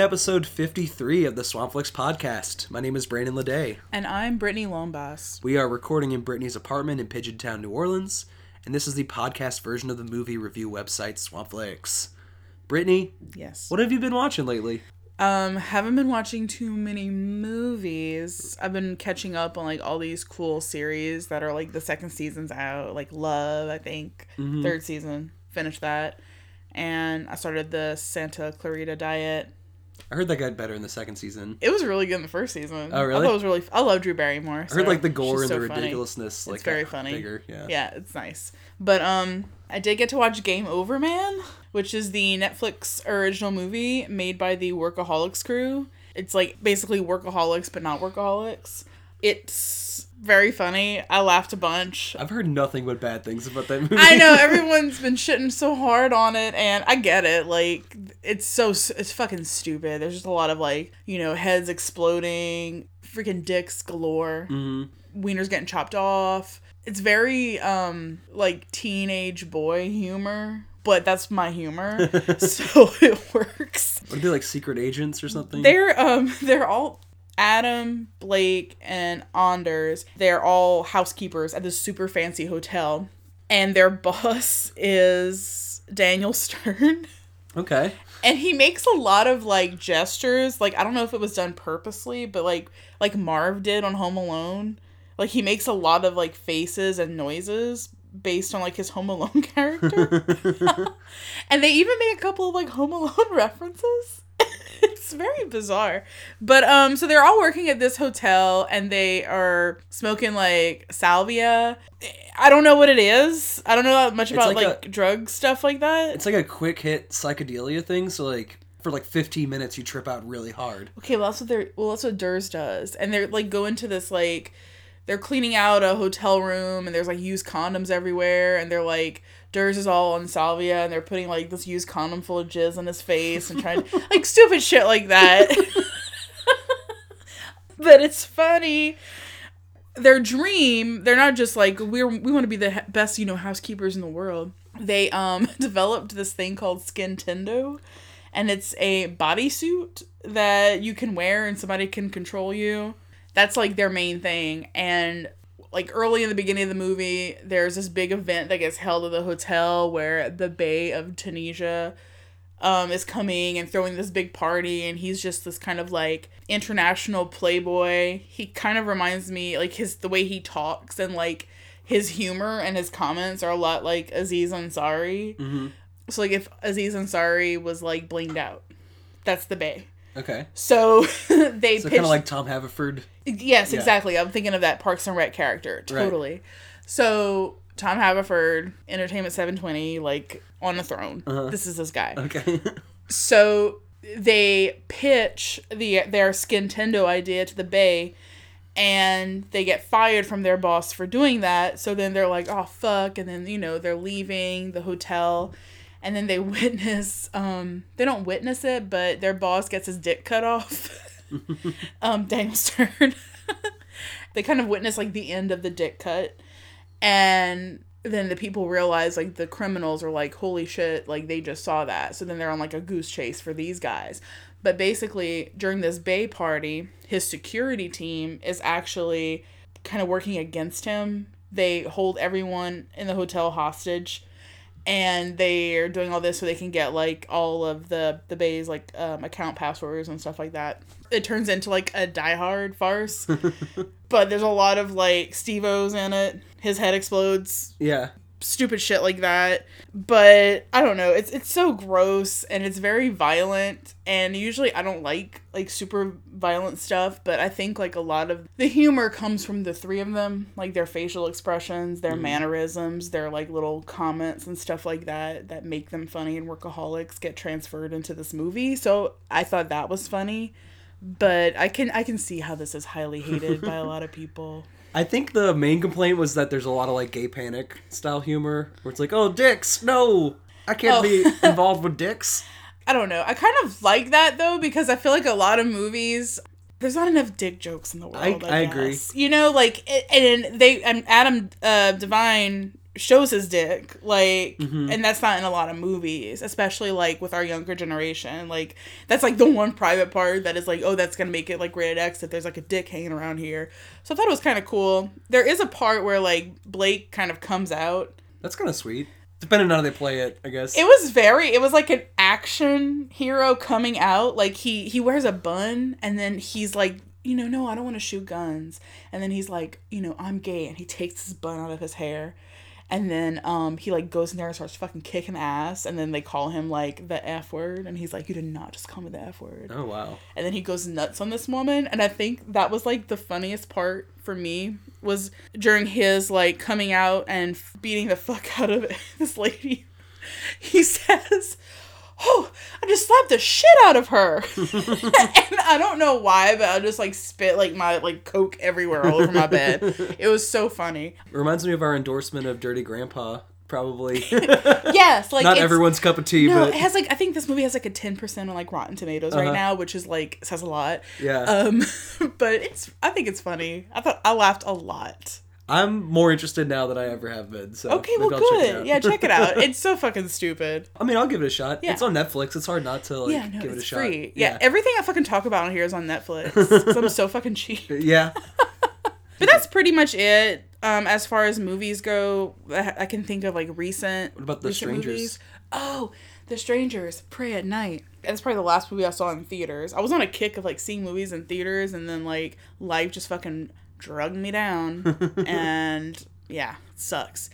episode 53 of the Swampflix podcast. My name is Brandon Ledet. And I'm Britnee Lombas. We are recording in Britnee's apartment in Pigeontown, New Orleans, and this is the podcast version of the movie review website Swampflix. Britnee, Yes. what have you been watching lately? Um, haven't been watching too many movies. I've been catching up on like all these cool series that are like the second season's out, like Love, I think. Mm-hmm. Third season. Finished that. And I started the Santa Clarita diet. I heard that got better in the second season. It was really good in the first season. Oh, really? I thought it was really I love Drew Barrymore. I heard like the gore and so the funny. ridiculousness like It's very funny. bigger. Yeah. Yeah, it's nice. But um I did get to watch Game Over Man, which is the Netflix original movie made by the Workaholics crew. It's like basically workaholics but not workaholics. It's very funny. I laughed a bunch. I've heard nothing but bad things about that movie. I know everyone's been shitting so hard on it, and I get it. Like, it's so it's fucking stupid. There's just a lot of like, you know, heads exploding, freaking dicks galore, hmm wieners getting chopped off. It's very um like teenage boy humor, but that's my humor, so it works. Are they like secret agents or something? They're um they're all Adam, Blake, and Anders. They're all housekeepers at this super fancy hotel. And their boss is Daniel Stern. okay. And he makes a lot of like gestures. Like I don't know if it was done purposely, but like like Marv did on Home Alone. Like he makes a lot of like faces and noises based on like his Home Alone character. and they even make a couple of like Home Alone references. It's very bizarre. But um so they're all working at this hotel and they are smoking like salvia. I don't know what it is. I don't know that much about like like, drug stuff like that. It's like a quick hit psychedelia thing, so like for like 15 minutes you trip out really hard. Okay, well that's what they're well that's what Durs does. And they're like go into this like they're cleaning out a hotel room and there's like used condoms everywhere and they're like Durs is all on salvia and they're putting like this used condom full of jizz on his face and trying like stupid shit like that. but it's funny. Their dream, they're not just like we're we want to be the best, you know, housekeepers in the world. They um developed this thing called Skintendo and it's a bodysuit that you can wear and somebody can control you. That's like their main thing. And like early in the beginning of the movie, there's this big event that gets held at the hotel where the Bae of Tunisia um, is coming and throwing this big party, and he's just this kind of like international playboy. He kind of reminds me like his the way he talks and like his humor and his comments are a lot like Aziz Ansari. Mm-hmm. So like if Aziz Ansari was like blinged out, that's the Bae. Okay. So they So kind of like Tom Haverford. yes, yeah. exactly. I'm thinking of that Parks and Rec character. Totally. So Tom Haverford, Entertainment 720, like on the throne. Uh-huh. This is this guy. Okay. So they pitch the their Skintendo idea to the Bae, and they get fired from their boss for doing that. So then they're like, "Oh fuck!" And then you know they're leaving the hotel, and then they witness. Um, they don't witness it, but their boss gets his dick cut off. um, Daniel Stern. they kind of witness like the end of the dick cut, and then the people realize like the criminals are like holy shit like they just saw that so then they're on like a goose chase for these guys but basically during this Bae party his security team is actually kind of working against him they hold everyone in the hotel hostage and they are doing all this so they can get like all of the the Bae's like um, account passwords and stuff like that. It turns into like a die hard farce. But there's a lot of like steve-o's in it. His head explodes. Yeah. Stupid shit like that. But I don't know, it's it's so gross and it's very violent and usually I don't like like super violent stuff, but I think like a lot of the humor comes from the three of them, like their facial expressions, their mm. mannerisms, their like little comments and stuff like that that make them funny and workaholics get transferred into this movie. So I thought that was funny. But I can I can see how this is highly hated by a lot of people. I think the main complaint was that there's a lot of like gay panic style humor where it's like, oh, dicks, no, I can't Oh. be involved with dicks. I don't know. I kind of like that though because I feel like a lot of movies there's not enough dick jokes in the world. I- I, I agree. You know, like and they and Adam uh, Devine shows his dick like Mm-hmm. and that's not in a lot of movies especially like with our younger generation. Like that's like the one private part that is like oh that's gonna make it like rated x if there's like a dick hanging around here. So i thought it was kind of cool. There is a part where like blake kind of comes out. That's kind of sweet. Depending on how they play it, I guess. it was very it was like an action hero coming out. Like he he wears a bun and then he's like you know no i don't want to shoot guns. And then he's like you know i'm gay and he takes his bun out of his hair and then um he like goes in there and starts fucking kicking ass and then they call him like the f word and he's like you did not just call me the f word oh wow. and then he goes nuts on this woman and i think that was like the funniest part for me was during his like coming out and f- beating the fuck out of this lady he says oh i just slapped the shit out of her and i don't know why but i just like spit like my like coke everywhere all over my bed it was so funny It reminds me of our endorsement of Dirty Grandpa. Probably yes like not everyone's cup of tea, no, but it has like I think this movie has like a ten percent on like Rotten Tomatoes Uh-huh. right now, which is like says a lot. yeah. Um, but it's I think it's funny. I thought I laughed a lot. I'm more interested now than I ever have been. So Okay, well, check good. out. Yeah, check it out. It's so fucking stupid. I mean, I'll give it a shot. Yeah. It's on Netflix. It's hard not to like yeah, no, give it a it's shot. free. Yeah. everything I fucking talk about on here is on Netflix. I'm so fucking cheap. yeah. But that's pretty much it. Um, as far as movies go, I I can think of like recent. What about The Strangers? Oh, The Strangers. Prey at Night. That's probably the last movie I saw in theaters. I was on a kick of like seeing movies in theaters, and then like life just fucking drugged me down, and yeah, sucks.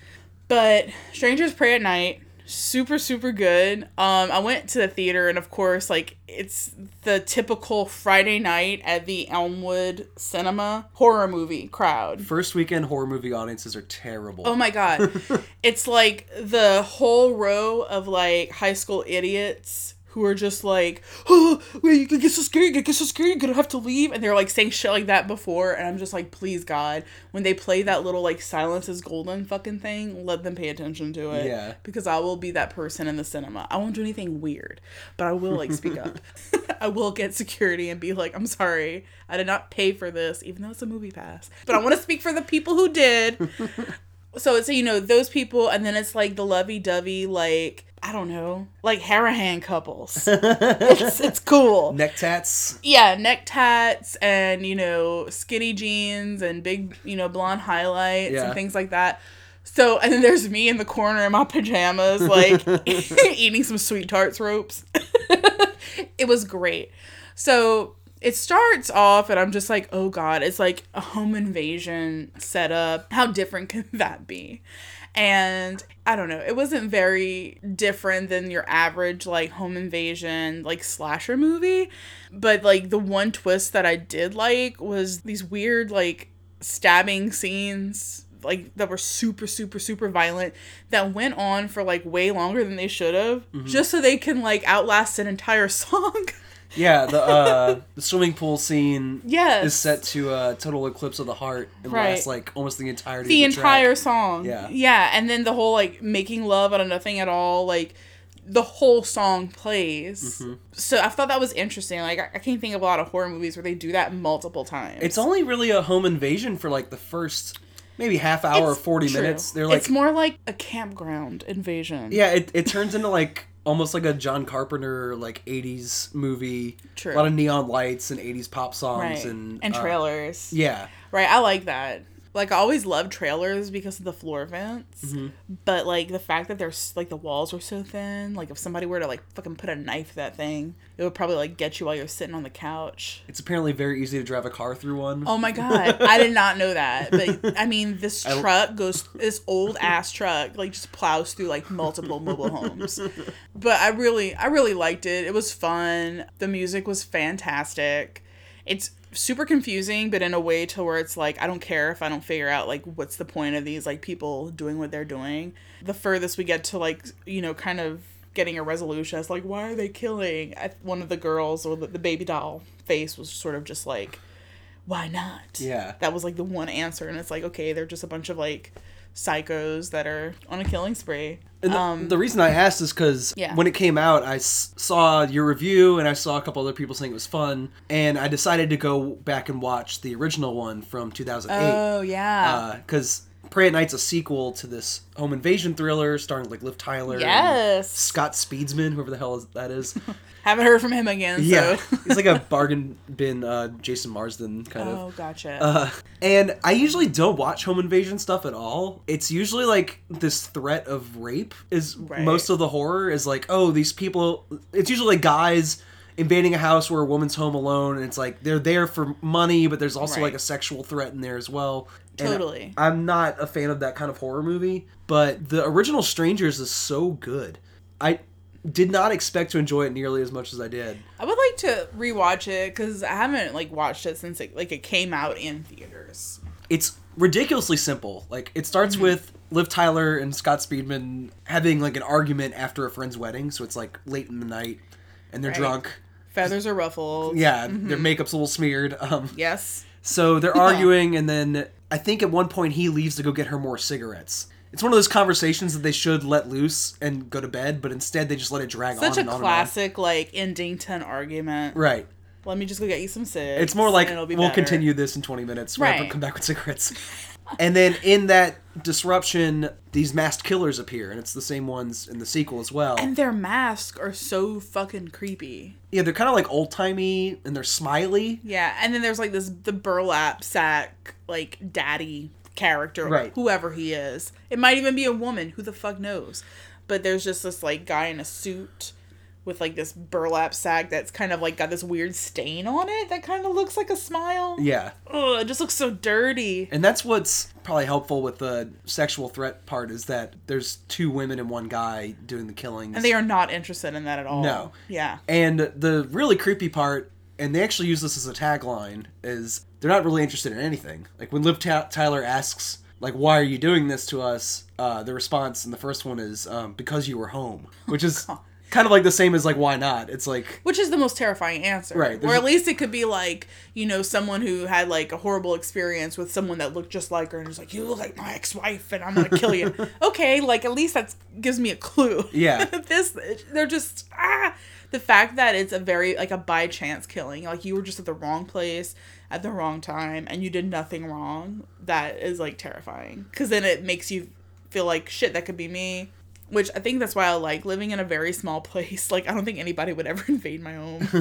But Strangers Prey at Night, super super good. Um, I went to the theater, and of course, like it's the typical Friday night at the Elmwood Cinema horror movie crowd. First weekend horror movie audiences are terrible. Oh my god. it's like the whole row of like high school idiots who are just like, oh, wait, you get so scared, you get so scared, you're gonna have to leave. And they're like saying shit like that before. And I'm just like, please, God, when they play that little like silence is golden fucking thing, let them pay attention to it. Yeah. Because I will be that person in the cinema. I won't do anything weird, but I will like speak up. I will get security and be like, I'm sorry, I did not pay for this, even though it's a movie pass. But I want to speak for the people who did so it's you know those people and then it's like the lovey-dovey like i don't know like harahan couples. It's, it's cool. Neck tats. yeah neck tats and you know skinny jeans and big you know blonde highlights Yeah. and things like that. So and then there's me in the corner in my pajamas like eating some sweet tarts ropes. It was great. So it starts off and i'm just like oh god it's like a home invasion setup. How different can that be and i don't know it wasn't very different than your average like home invasion like slasher movie. But like the one twist that i did like was these weird like stabbing scenes like that were super super super violent that went on for like way longer than they should have mm-hmm. just so they can like outlast an entire song Yeah, the uh the swimming pool scene yes is set to uh Total Eclipse of the Heart and Right. lasts like almost the entirety the the entire track. song Yeah. yeah and then the whole like making love out of nothing at all like the whole song plays Mm-hmm. so i thought that was interesting like I, I can't think of a lot of horror movies where they do that multiple times It's only really a home invasion for like the first maybe half hour or 40 true. minutes. They're like it's more like a campground invasion Yeah, it, it turns into like almost like a John Carpenter like 80s movie. True. A lot of neon lights and 80s pop songs right and and uh, trailers yeah. Right, I like that. Like I always love trailers because of the floor vents. Mm-hmm. But like the fact that there's like the walls are so thin, like if somebody were to like fucking put a knife to that thing, it would probably like get you while you're sitting on the couch. It's apparently very easy to drive a car through one. Oh my god, I did not know that. But I mean, this truck goes, this old ass truck, like just plows through like multiple mobile homes. But I really, I really liked it. It was fun. The music was fantastic. It's super confusing, but in a way to where it's like I don't care if I don't figure out like what's the point of these like people doing what they're doing. The furthest we get to like you know kind of getting a resolution as like why are they killing I, one of the girls or the, the baby doll face was sort of just like why not? Yeah. That was like the one answer, and it's like, okay, they're just a bunch of like psychos that are on a killing spree. And the, um, the reason I asked is because Yeah. when it came out, I s- saw your review and I saw a couple other people saying it was fun, and I decided to go back and watch the original one from 2008. Oh yeah, because Prey at Night's a sequel to this home invasion thriller starring like Liv Tyler, and Yes. Scott Speedman, whoever the hell is, that is. Haven't heard from him again. yeah, So. he's like a bargain bin uh, Jason Marsden kind of. oh, gotcha. Uh, and I usually don't watch home invasion stuff at all. It's usually like this threat of rape is Right. most of the horror is like, oh, these people. It's usually like guys invading a house where a woman's home alone, and it's like they're there for money, but there's also Right. like a sexual threat in there as well. And Totally. I'm not a fan of that kind of horror movie, but the original Strangers is so good. I did not expect to enjoy it nearly as much as I did. I would like to rewatch it because I haven't like watched it since it, like it came out in theaters. it's ridiculously simple. Like it starts Mm-hmm. with Liv Tyler and Scott Speedman having like an argument after a friend's wedding, so it's like late in the night and they're Right. drunk. Feathers are ruffled. Yeah, their makeup's a little smeared. Um Yes. so they're arguing and then I think at one point he leaves to go get her more cigarettes. It's one of those conversations that they should let loose and go to bed, but instead they just let it drag Such on Such a and on classic like Endington argument. and on. Right. Let me just go get you some cigs. It's more like and it'll be we'll better." continue this in 20 minutes. Right. Right. Come back with cigarettes. and then in that disruption, these masked killers appear, and it's the same ones in the sequel as well. And their masks are so fucking creepy. yeah, they're kind of like old timey, and they're smiley. Yeah, and then there's like this the burlap sack like daddy character, Right. whoever he is. It might even be a woman. Who the fuck knows? But there's just this like guy in a suit with like this burlap sack that's kind of like got this weird stain on it that kind of looks like a smile. Yeah. Ugh, it just looks so dirty. And that's what's probably helpful with the sexual threat part is that there's two women and one guy doing the killings. And they are not interested in that at all. No. Yeah. And the really creepy part, and they actually use this as a tagline, is they're not really interested in anything. Like when Liv Ta- Tyler asks, like, "Why are you doing this to us?" Uh, the response in the first one is, um, "Because you were home," which is kind of like the same as like, "Why not?" It's like, Which is the most terrifying answer. Right, Or at least it could be like, you know, someone who had like a horrible experience with someone that looked just like her and was like, You look like my ex wife and I'm gonna kill you. okay, like at least that gives me a clue. Yeah. this they're just ah the fact that it's a very like a by chance killing, like you were just at the wrong place at the wrong time and you did nothing wrong, that is like terrifying. Cause then it makes you feel like shit that could be me. Which I think that's why I like living in a very small place. Like I don't think anybody would ever invade my home.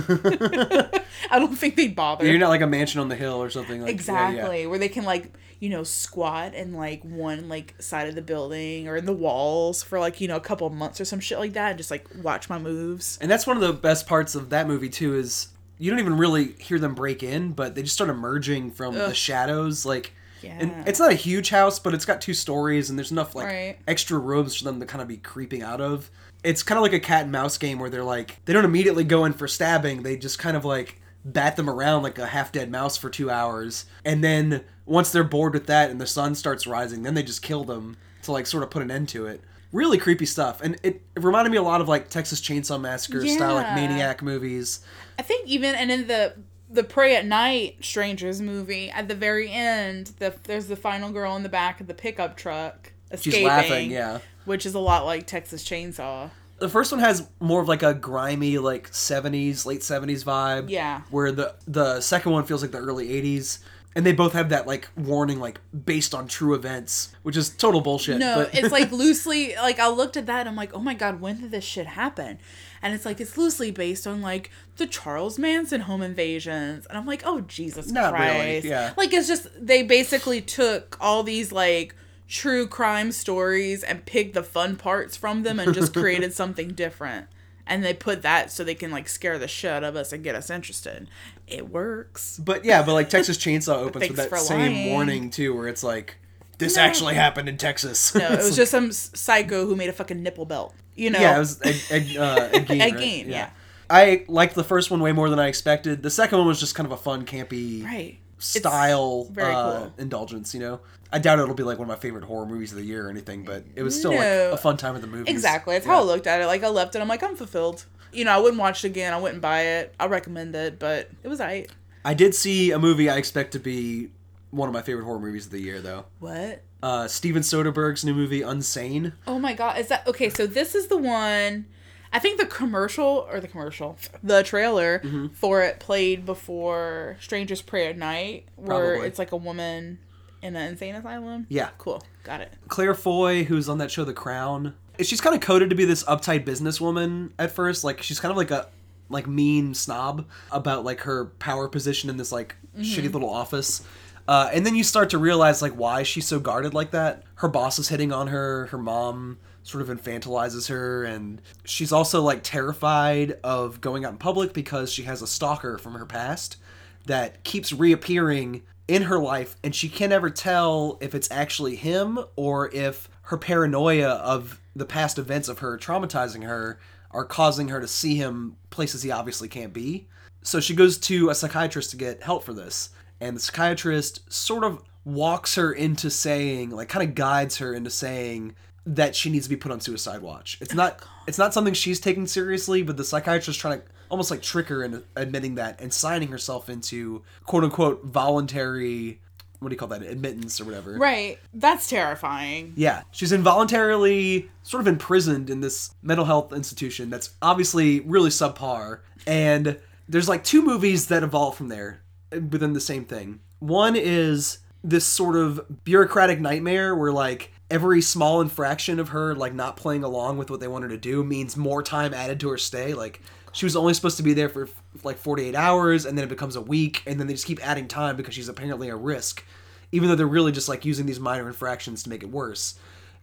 I don't think they'd bother. you're not like a mansion on the hill or something like exactly Yeah, where they can like you know squat in like one like side of the building or in the walls for like you know a couple months or some shit like that and just like watch my moves. And that's one of the best parts of that movie too is you don't even really hear them break in, but they just start emerging from the shadows. Like, Yeah. and it's not a huge house, but it's got two stories, and there's enough like Right. extra rooms for them to kind of be creeping out of. It's kind of like a cat and mouse game where they're like they don't immediately go in for stabbing; they just kind of like bat them around like a half dead mouse for two hours, and then once they're bored with that and the sun starts rising, then they just kill them to like sort of put an end to it. Really creepy stuff, and it, it reminded me a lot of like Texas Chainsaw Massacre style like maniac movies. I think even and in the the Prey at Night Strangers movie at the very end, the there's the final girl in the back of the pickup truck escaping, She's laughing, yeah. which is a lot like Texas Chainsaw. The first one has more of like a grimy like 70s, late 70s vibe. Yeah. Where the the second one feels like the early 80s. And they both have that like warning like based on true events, which is total bullshit. No, but it's like loosely like I looked at that and I'm like, oh my god, when did this shit happen? And it's like it's loosely based on like the Charles Manson home invasions, and I'm like, oh Jesus Not really, Christ, yeah. Like it's just they basically took all these like true crime stories and picked the fun parts from them and just created something different. And they put that so they can like scare the shit out of us and get us interested. It works. but yeah, but like Texas Chainsaw opens with that same lying. warning too, where it's like this No. actually happened in Texas. No, it was just some psycho who made a fucking nipple belt. You know? Yeah, it was a, Ed, uh, Ed Gein. Ed right? Gein, yeah. I liked the first one way more than I expected. The second one was just kind of a fun, campy right. style very uh, cool. indulgence. You know, I doubt it'll be like one of my favorite horror movies of the year or anything, but it was still No. like a fun time at the movies. Exactly. That's Yeah. how I looked at it. Like I left it. I'm like, I'm fulfilled. You know, I wouldn't watch it again. I wouldn't buy it. I recommend it, but it was alright. I did see a movie I expect to be one of my favorite horror movies of the year, though. What? Uh, Steven Soderbergh's new movie Unsane. Oh my god. Is that okay? So this is the one. I think the commercial or the commercial, the trailer for it played before Strangers Prey at Night, where Probably. it's like a woman in an insane asylum. Yeah. Cool. Got it. Claire Foy, who's on that show The Crown, she's kind of coded to be this uptight businesswoman at first. Like she's kind of like a like mean snob about like her power position in this like shitty little office. Uh, and then you start to realize like why she's so guarded like that. Her boss is hitting on her. Her mom sort of infantilizes her, and she's also like terrified of going out in public because she has a stalker from her past that keeps reappearing in her life and she can never tell if it's actually him or if her paranoia of the past events of her traumatizing her are causing her to see him places he obviously can't be. So she goes to a psychiatrist to get help for this. And the psychiatrist sort of walks her into saying, like kind of guides her into saying that she needs to be put on suicide watch. It's not oh, it's not something she's taking seriously, but the psychiatrist trying to almost like trick her into admitting that and signing herself into quote unquote voluntary what do you call that? Admittance or whatever. Right. That's terrifying. yeah. She's involuntarily sort of imprisoned in this mental health institution that's obviously really subpar. And there's like two movies that evolve from there uh, within the same thing. One is this sort of bureaucratic nightmare where like every small infraction of her like not playing along with what they want her to do means more time added to her stay. Like she was only supposed to be there for like 48 hours and then it becomes a week and then they just keep adding time because she's apparently a risk even though they're really just like using these minor infractions to make it worse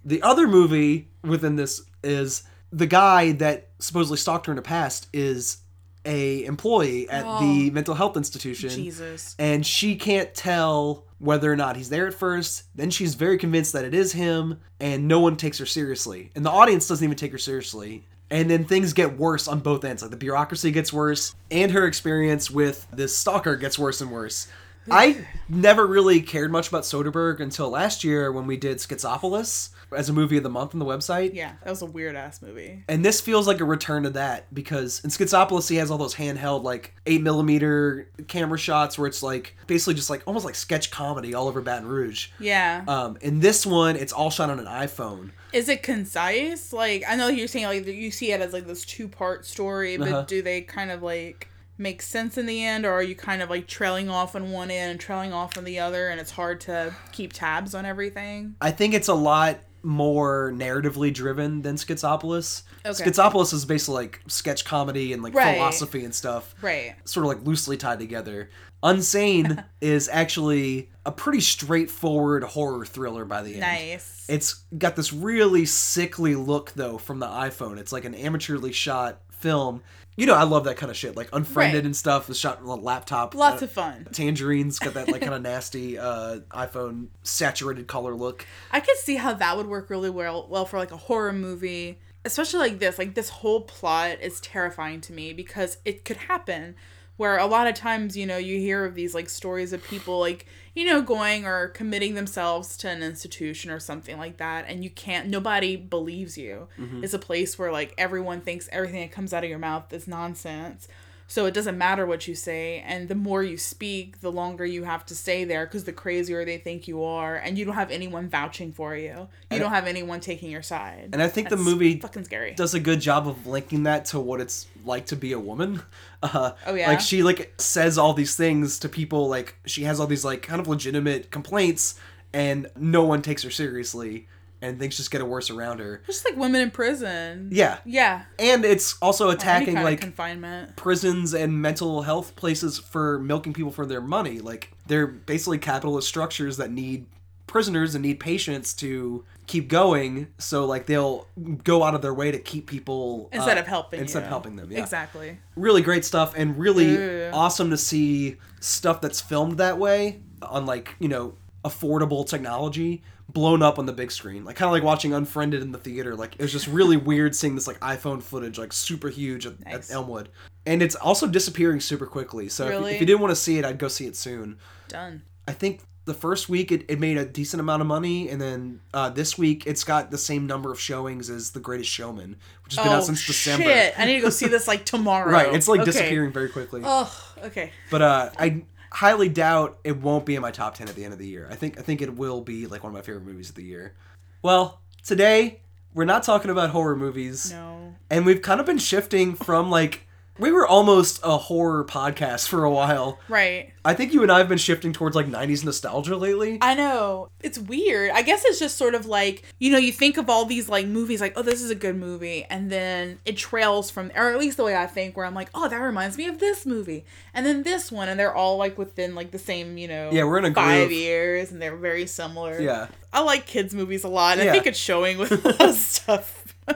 the other movie within this is the guy that supposedly stalked her in the past is a employee at the oh. mental health institution Jesus. and she can't tell whether or not he's there at first. Then she's very convinced that it is him, and no one takes her seriously. And the audience doesn't even take her seriously. And then things get worse on both ends. Like the bureaucracy gets worse, and her experience with this stalker gets worse and worse. I never really cared much about Soderbergh until last year when we did Schizopolis as a movie of the month on the website. Yeah, that was a weird ass movie. And this feels like a return to that because in Schizopolis he has all those handheld like eight millimeter camera shots where it's like basically just like almost like sketch comedy all over Baton Rouge. Yeah. Um, in this one, it's all shot on an iPhone. Is it concise? Like I know you're saying like you see it as like this two part story, but Uh-huh. do they kind of like make sense in the end, or are you kind of like trailing off on one end and trailing off on the other, and it's hard to keep tabs on everything? I think it's a lot more narratively driven than Schizopolis. Okay. Schizopolis is basically like sketch comedy and like Right. philosophy and stuff. Right. sort of like loosely tied together. Unsane is actually a pretty straightforward horror thriller by the end. Nice. It's got this really sickly look though from the iPhone. It's like an amateurly shot film. You know, I love that kind of shit. Like Unfriended Right. and stuff is shot on a laptop. Lots Uh, of fun. Tangerine's got that like kind of nasty uh, iPhone saturated color look. I could see how that would work really well well for like a horror movie, especially like this. Like this whole plot is terrifying to me because it could happen where a lot of times, you know, you hear of these like stories of people like, you know, going or committing themselves to an institution or something like that and you can't nobody believes you. Mm-hmm. It's a place where like everyone thinks everything that comes out of your mouth is nonsense. So it doesn't matter what you say, and the more you speak, the longer you have to stay there because the crazier they think you are, and you don't have anyone vouching for you. You don't have anyone taking your side. And I think the movie fucking scary. does a good job of linking that to what it's like to be a woman. Uh, Oh, yeah? Like she like says all these things to people. Like she has all these like kind of legitimate complaints, and no one takes her seriously, and things just get worse around her. Just like women in prison. Yeah, Yeah. and it's also attacking like confinement. prisons and mental health places for milking people for their money. Like they're basically capitalist structures that need prisoners and need patients to keep going. So like they'll go out of their way to keep people Instead uh, of helping instead you. of helping them. Yeah, Exactly. really great stuff and really Ooh. awesome to see stuff that's filmed that way on like you know affordable technology blown up on the big screen like kind of like watching unfriended in the theater like it was just really weird seeing this like iphone footage like super huge at, Nice. at elmwood and it's also disappearing super quickly so if, you, if you didn't want to see it i'd go see it soon Done. i think the first week it, it made a decent amount of money and then uh, this week it's got the same number of showings as the greatest showman which has been out since december Oh, Shit. I need to go see this like tomorrow. right it's like Okay. disappearing very quickly Oh, okay. but uh, I highly doubt it won't be in my top ten at the end of the year. I think I think it will be like one of my favorite movies of the year. Well, today we're not talking about horror movies, No. and we've kind of been shifting from like We were almost a horror podcast for a while. Right. I think you and I have been shifting towards like 90s nostalgia lately. I know. It's weird. I guess it's just sort of like, you know, you think of all these like movies like, oh, this is a good movie. And then it trails from, or at least the way I think, where I'm like, oh, that reminds me of this movie. And then this one. And they're all like within like the same, you know, Yeah, we're in a five groove. years and they're very similar. Yeah. I like kids' movies a lot. and Yeah. I think it's showing with a lot of stuff.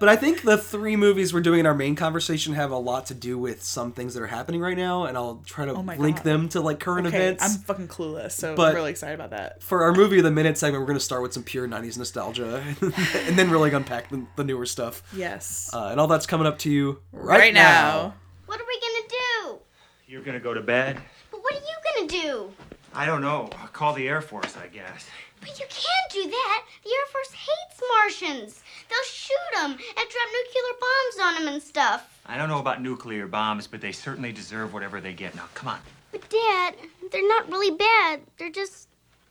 But I think the three movies we're doing in our main conversation have a lot to do with some things that are happening right now, and I'll try to Oh link God. them to like current Okay, events. I'm fucking clueless, so But- I'm really excited about that. For our movie of the minute segment, we're going to start with some pure 90s nostalgia and then really unpack the, the newer stuff. Yes. Uh, and all that's coming up to you right, right, now. What are we gonna do? You're gonna go to bed? But what are you gonna do? I don't know. I'll call the Air Force, I guess. But you can't do that. The Air Force hates Martians. They'll shoot them and drop nuclear bombs on them and stuff. I don't know about nuclear bombs, but they certainly deserve whatever they get. Now, come on. But Dad, they're not really bad. They're just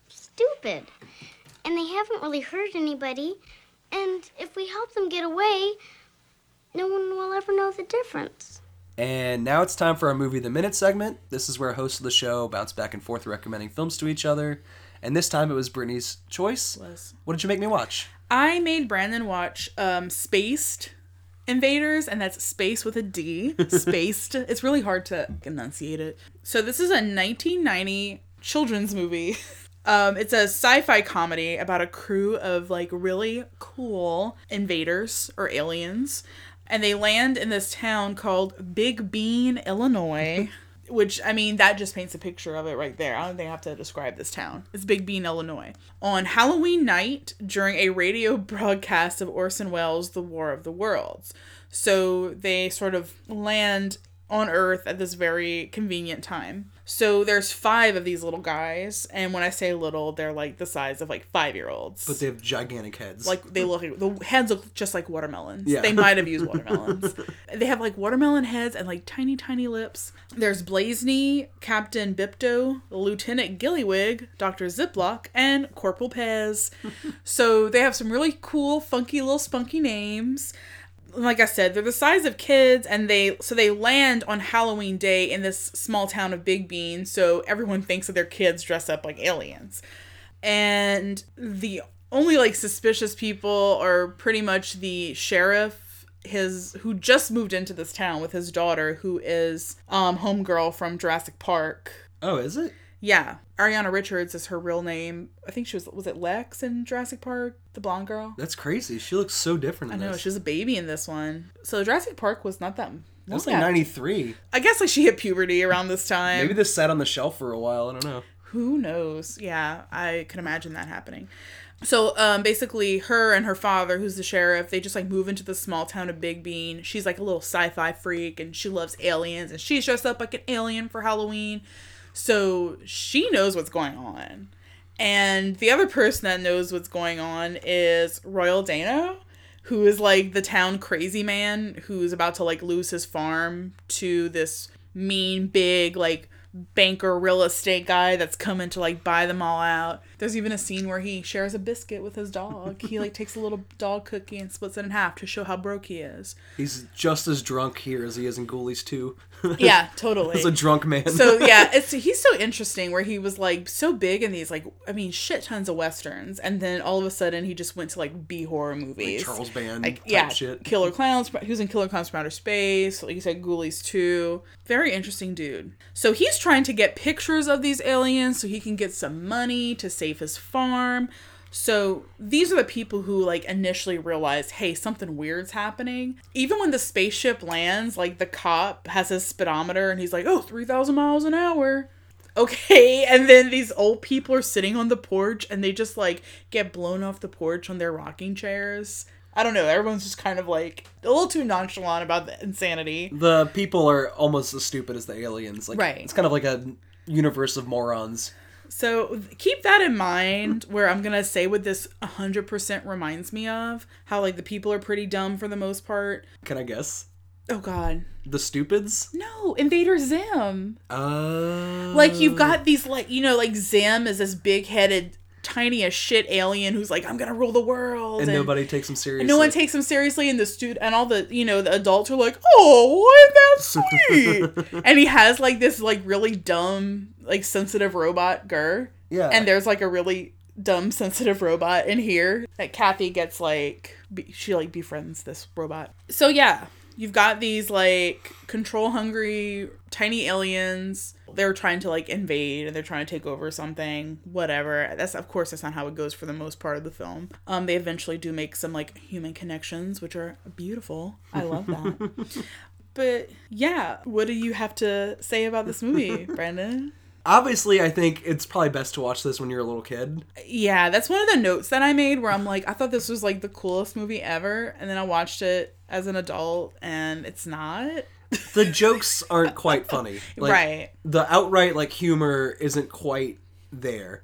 stupid. And they haven't really hurt anybody. And if we help them get away, no one will ever know the difference. And now it's time for our movie of the minute segment. This is where hosts of the show bounce back and forth recommending films to each other. And this time it was Britnee's choice. Was. What did you make me watch? I made Brandon watch um, Spaced Invaders, and that's space with a D. Spaced. it's really hard to enunciate it. So this is a 1990 children's movie. Um, it's a sci-fi comedy about a crew of like really cool invaders or aliens, and they land in this town called Big Bean, Illinois. Which I mean, that just paints a picture of it right there. I don't think I have to describe this town. It's Big Bean, Illinois. On Halloween night, during a radio broadcast of Orson Welles' The War of the Worlds. So they sort of land on Earth at this very convenient time. So there's five of these little guys, and when I say little, they're like the size of like five year olds. But they have gigantic heads. Like they look, the heads look just like watermelons. Yeah. They might have used watermelons. they have like watermelon heads and like tiny, tiny lips. There's Blazeney, Captain Bipto, Lieutenant Gilliwig, Doctor Ziploc, and Corporal Pez. so they have some really cool, funky little spunky names like I said, they're the size of kids, and they so they land on Halloween Day in this small town of Big Bean. So everyone thinks that their kids dress up like aliens, and the only like suspicious people are pretty much the sheriff, his who just moved into this town with his daughter, who is um homegirl from Jurassic Park. oh, is it? Yeah, Ariana Richards is her real name. I think she was was it Lex in Jurassic Park, the blonde girl. That's crazy. She looks so different I know this. she was a baby in this one. So Jurassic Park was not that. That was like 93. I guess like she hit puberty around this time. Maybe this sat on the shelf for a while. I don't know. Who knows? Yeah, I can imagine that happening. So um, basically, her and her father, who's the sheriff, they just like move into the small town of Big Bean. She's like a little sci-fi freak, and she loves aliens, and she's dressed up like an alien for Halloween. So she knows what's going on. And the other person that knows what's going on is Royal Dano, who is like the town crazy man who's about to like lose his farm to this mean, big, like banker real estate guy that's coming to like buy them all out. There's even a scene where he shares a biscuit with his dog. he like takes a little dog cookie and splits it in half to show how broke he is. He's just as drunk here as he is in Ghoulies 2. Yeah, totally. As a drunk man. so yeah, it's he's so interesting where he was like so big in these like I mean shit tons of westerns, and then all of a sudden he just went to like B horror movies. Charles Band like type yeah, shit. Killer Klowns. He was in Killer Klowns from Outer Space. Like you said, Ghoulies too. Very interesting dude. So he's trying to get pictures of these aliens so he can get some money to save his farm. So these are the people who like initially realize, hey, something weird's happening. Even when the spaceship lands, like the cop has his speedometer and he's like, oh, 3,000 miles an hour. Okay, and then these old people are sitting on the porch and they just like get blown off the porch on their rocking chairs. I don't know, everyone's just kind of like a little too nonchalant about the insanity. the people are almost as stupid as the aliens. Like, Right. It's kind of like a universe of morons. So keep that in mind where I'm going to say what this 100% reminds me of. How like the people are pretty dumb for the most part. Can I guess? Oh god. The stupids? No, Invader Zim. Uh, Like you've got these like you know like Zim is this big-headed tiny as shit alien who's like, I'm gonna rule the world. and nobody takes him seriously. and no one takes him seriously, and the stud and all the you know the adults are like, "Oh, isn't that sweet?" and he has like this like really dumb like sensitive robot GIR. Yeah. And there's like a really dumb sensitive robot in here that Kathy gets like be- she like befriends this robot. So yeah, you've got these like control hungry tiny aliens. They're trying to like invade and they're trying to take over something, whatever. That's of course that's not how it goes for the most part of the film. Um they eventually do make some like human connections which are beautiful. I love that. but yeah, what do you have to say about this movie, Brandon? Obviously, I think it's probably best to watch this when you're a little kid. Yeah, that's one of the notes that I made where I'm like, I thought this was like the coolest movie ever, and then I watched it as an adult, and it's not. The jokes aren't quite funny. Like, right. The outright like humor isn't quite there.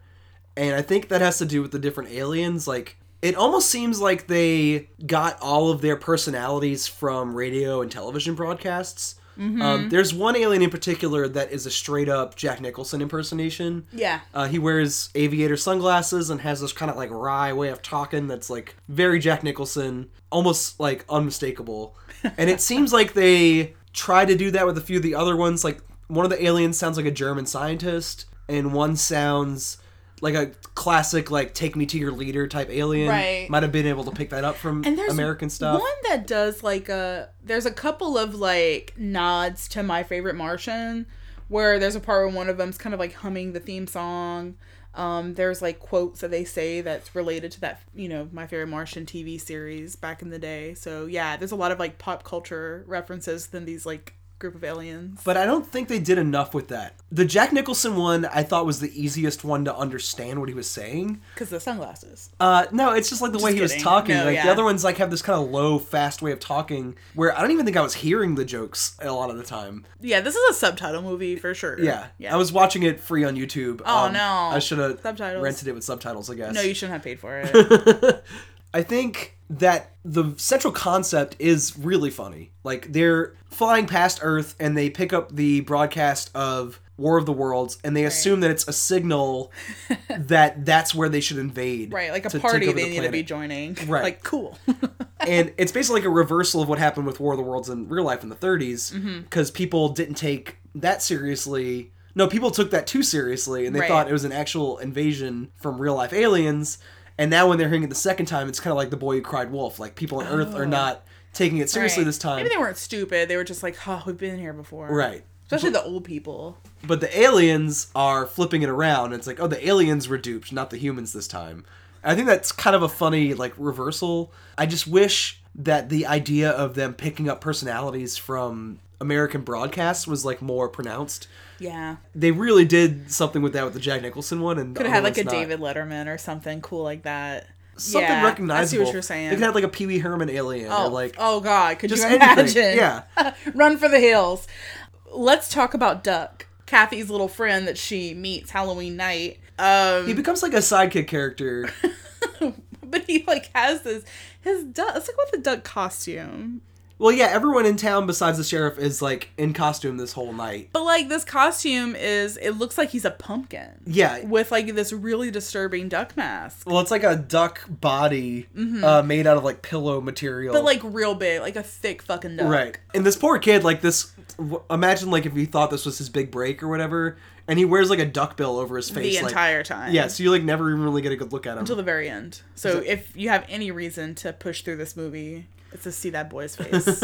And I think that has to do with the different aliens. Like it almost seems like they got all of their personalities from radio and television broadcasts. Mm-hmm. Um, there's one alien in particular that is a straight up Jack Nicholson impersonation. Yeah. Uh, he wears aviator sunglasses and has this kind of like wry way of talking that's like very Jack Nicholson, almost like unmistakable. And it seems like they try to do that with a few of the other ones. Like one of the aliens sounds like a German scientist, and one sounds like a classic like take me to your leader type alien. Right. Might have been able to pick that up from And there's American stuff. One that does like a there's a couple of like nods to my favorite Martian where there's a part where one of them's kind of like humming the theme song. Um, there's like quotes that they say that's related to that, you know, my favorite Martian TV series back in the day. So yeah, there's a lot of like pop culture references than these like group of aliens. But I don't think they did enough with that. The Jack Nicholson one I thought was the easiest one to understand what he was saying. Because the sunglasses. Uh, no, it's just like the way he was talking. No, like the other ones, like have this kind of low, fast way of talking, where I don't even think I was hearing the jokes a lot of the time. Yeah, this is a subtitle movie for sure. Yeah, Yeah. I was watching it free on YouTube. Oh, Um, no. I should have rented it with subtitles. I guess. No, you shouldn't have paid for it. I think that the central concept is really funny. Like they're flying past Earth and they pick up the broadcast of War of the Worlds and they assume that it's a signal that that's where they should invade. right, like a party they the need to be joining. Right. Like, cool. and it's basically like a reversal of what happened with War of the Worlds in real life in the 30s Mm-hmm. because people didn't take that seriously. No, people took that too seriously and they Right. thought it was an actual invasion from real life aliens. And now when they're hearing it the second time, it's kind of like the boy who cried wolf. Like people on Earth are oh. not taking it seriously Oh. Right. this time. Maybe they weren't stupid. They were just like, oh, we've been here before. Right. Especially the old people. But the aliens are flipping it around. It's like, oh, the aliens were duped, not the humans this time. I think that's kind of a funny like reversal. I just wish that the idea of them picking up personalities from American broadcast was like more pronounced. Yeah. They really did something with that with the Jack Nicholson one, and Could have had like a not. David Letterman or something cool like that. something yeah, recognizable. I see what you're saying. They could have like a Pee Wee Herman alien, Oh, or like oh God! Could just you anything. imagine? Yeah. Run for the hills. Let's talk about Duck, Kathy's little friend that she meets Halloween night. Um, he becomes like a sidekick character. but he like has this his duck. It's like with the duck costume. Well, yeah, everyone in town besides the sheriff is like in costume this whole night. But like this costume is, it looks like he's a pumpkin. Yeah, With like this really disturbing duck mask. Well, it's like a duck body uh, made out of like pillow material. Mm-hmm. But like real big, like a thick fucking duck. right. And this poor kid, like this. w- Imagine like if he thought this was his big break or whatever, and he wears like a duck bill over his face The like- entire time. Yeah, so you like never even really get a good look at him. Until the very end. So So- if you have any reason to push through this movie, it's to see that boy's face.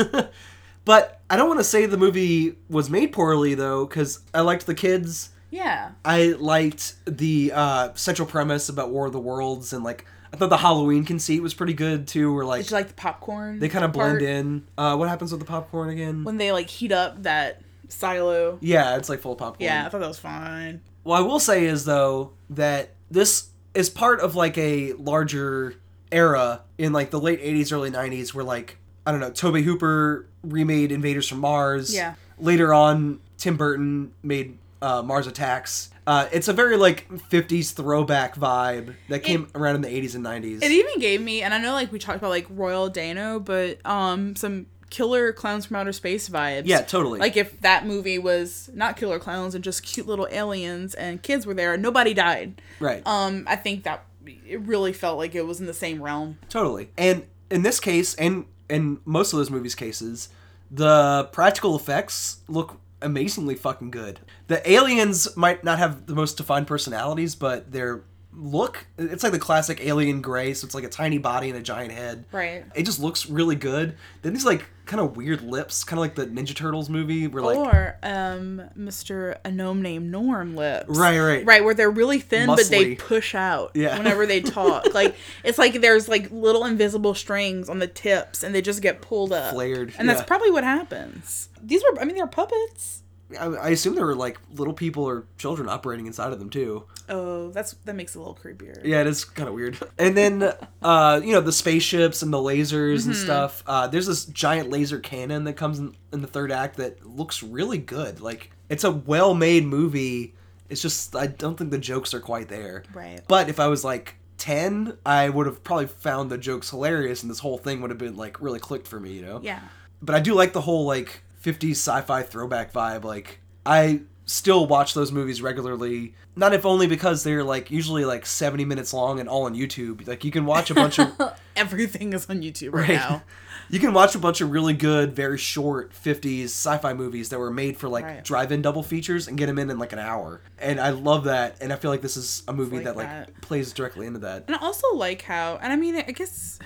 but I don't want to say the movie was made poorly though, because I liked the kids. yeah. I liked the uh, central premise about War of the Worlds, and like I thought the Halloween conceit was pretty good too. Where like Did you like the popcorn? they kind of part? blend in. Uh, what happens with the popcorn again? When they like heat up that silo. yeah, it's like full of popcorn. Yeah, I thought that was fine. What I will say is though that this is part of like a larger era in like the late 80s early 90s where like I don't know, Tobe Hooper remade Invaders from Mars. Yeah. Later on Tim Burton made uh, Mars Attacks. Uh, it's a very like 50s throwback vibe that came around in the 80s and 90s. It even gave me, and I know like we talked about like Royal Dano, but um some Killer Klowns from Outer Space vibes. Yeah, totally. Like if that movie was not Killer Klowns and just cute little aliens and kids were there, and nobody died. right. Um, I think that it really felt like it was in the same realm. Totally. And in this case, and in most of those movies' cases, the practical effects look amazingly fucking good. The aliens might not have the most defined personalities, but their look it's like the classic alien gray so it's like a tiny body and a giant head Right. it just looks really good then these like kind of weird lips kind of like the ninja turtles movie where like or um, Mr. A gnome named Norm lips. Right, right. Right, where they're really thin, but they push out Yeah. whenever they talk. like it's like there's like little invisible strings on the tips, and they just get pulled up, Flared, and that's probably what happens. These were, I mean, they're puppets. I, I assume there were like little people or children operating inside of them too Oh, that's that makes it a little creepier. Yeah, it is kind of weird. And then, uh, you know, the spaceships and the lasers and stuff. Uh, there's this giant laser cannon that comes in, in the third act that looks really good. Like, it's a well-made movie. It's just I don't think the jokes are quite there. Right. But if I was like ten, I would have probably found the jokes hilarious, and this whole thing would have been like really clicked for me. You know. Yeah. But I do like the whole like 50s sci-fi throwback vibe. Like I still watch those movies regularly. Not if only because they're like usually like 70 minutes long and all on YouTube. Like you can watch a bunch of Everything is on YouTube right, Right. now. you can watch a bunch of really good, very short 50s sci-fi movies that were made for like Right. drive-in double features and get them in in like an hour. And I love that. And I feel like this is a movie like that like that. plays directly into that. And I also like how, and I mean, I guess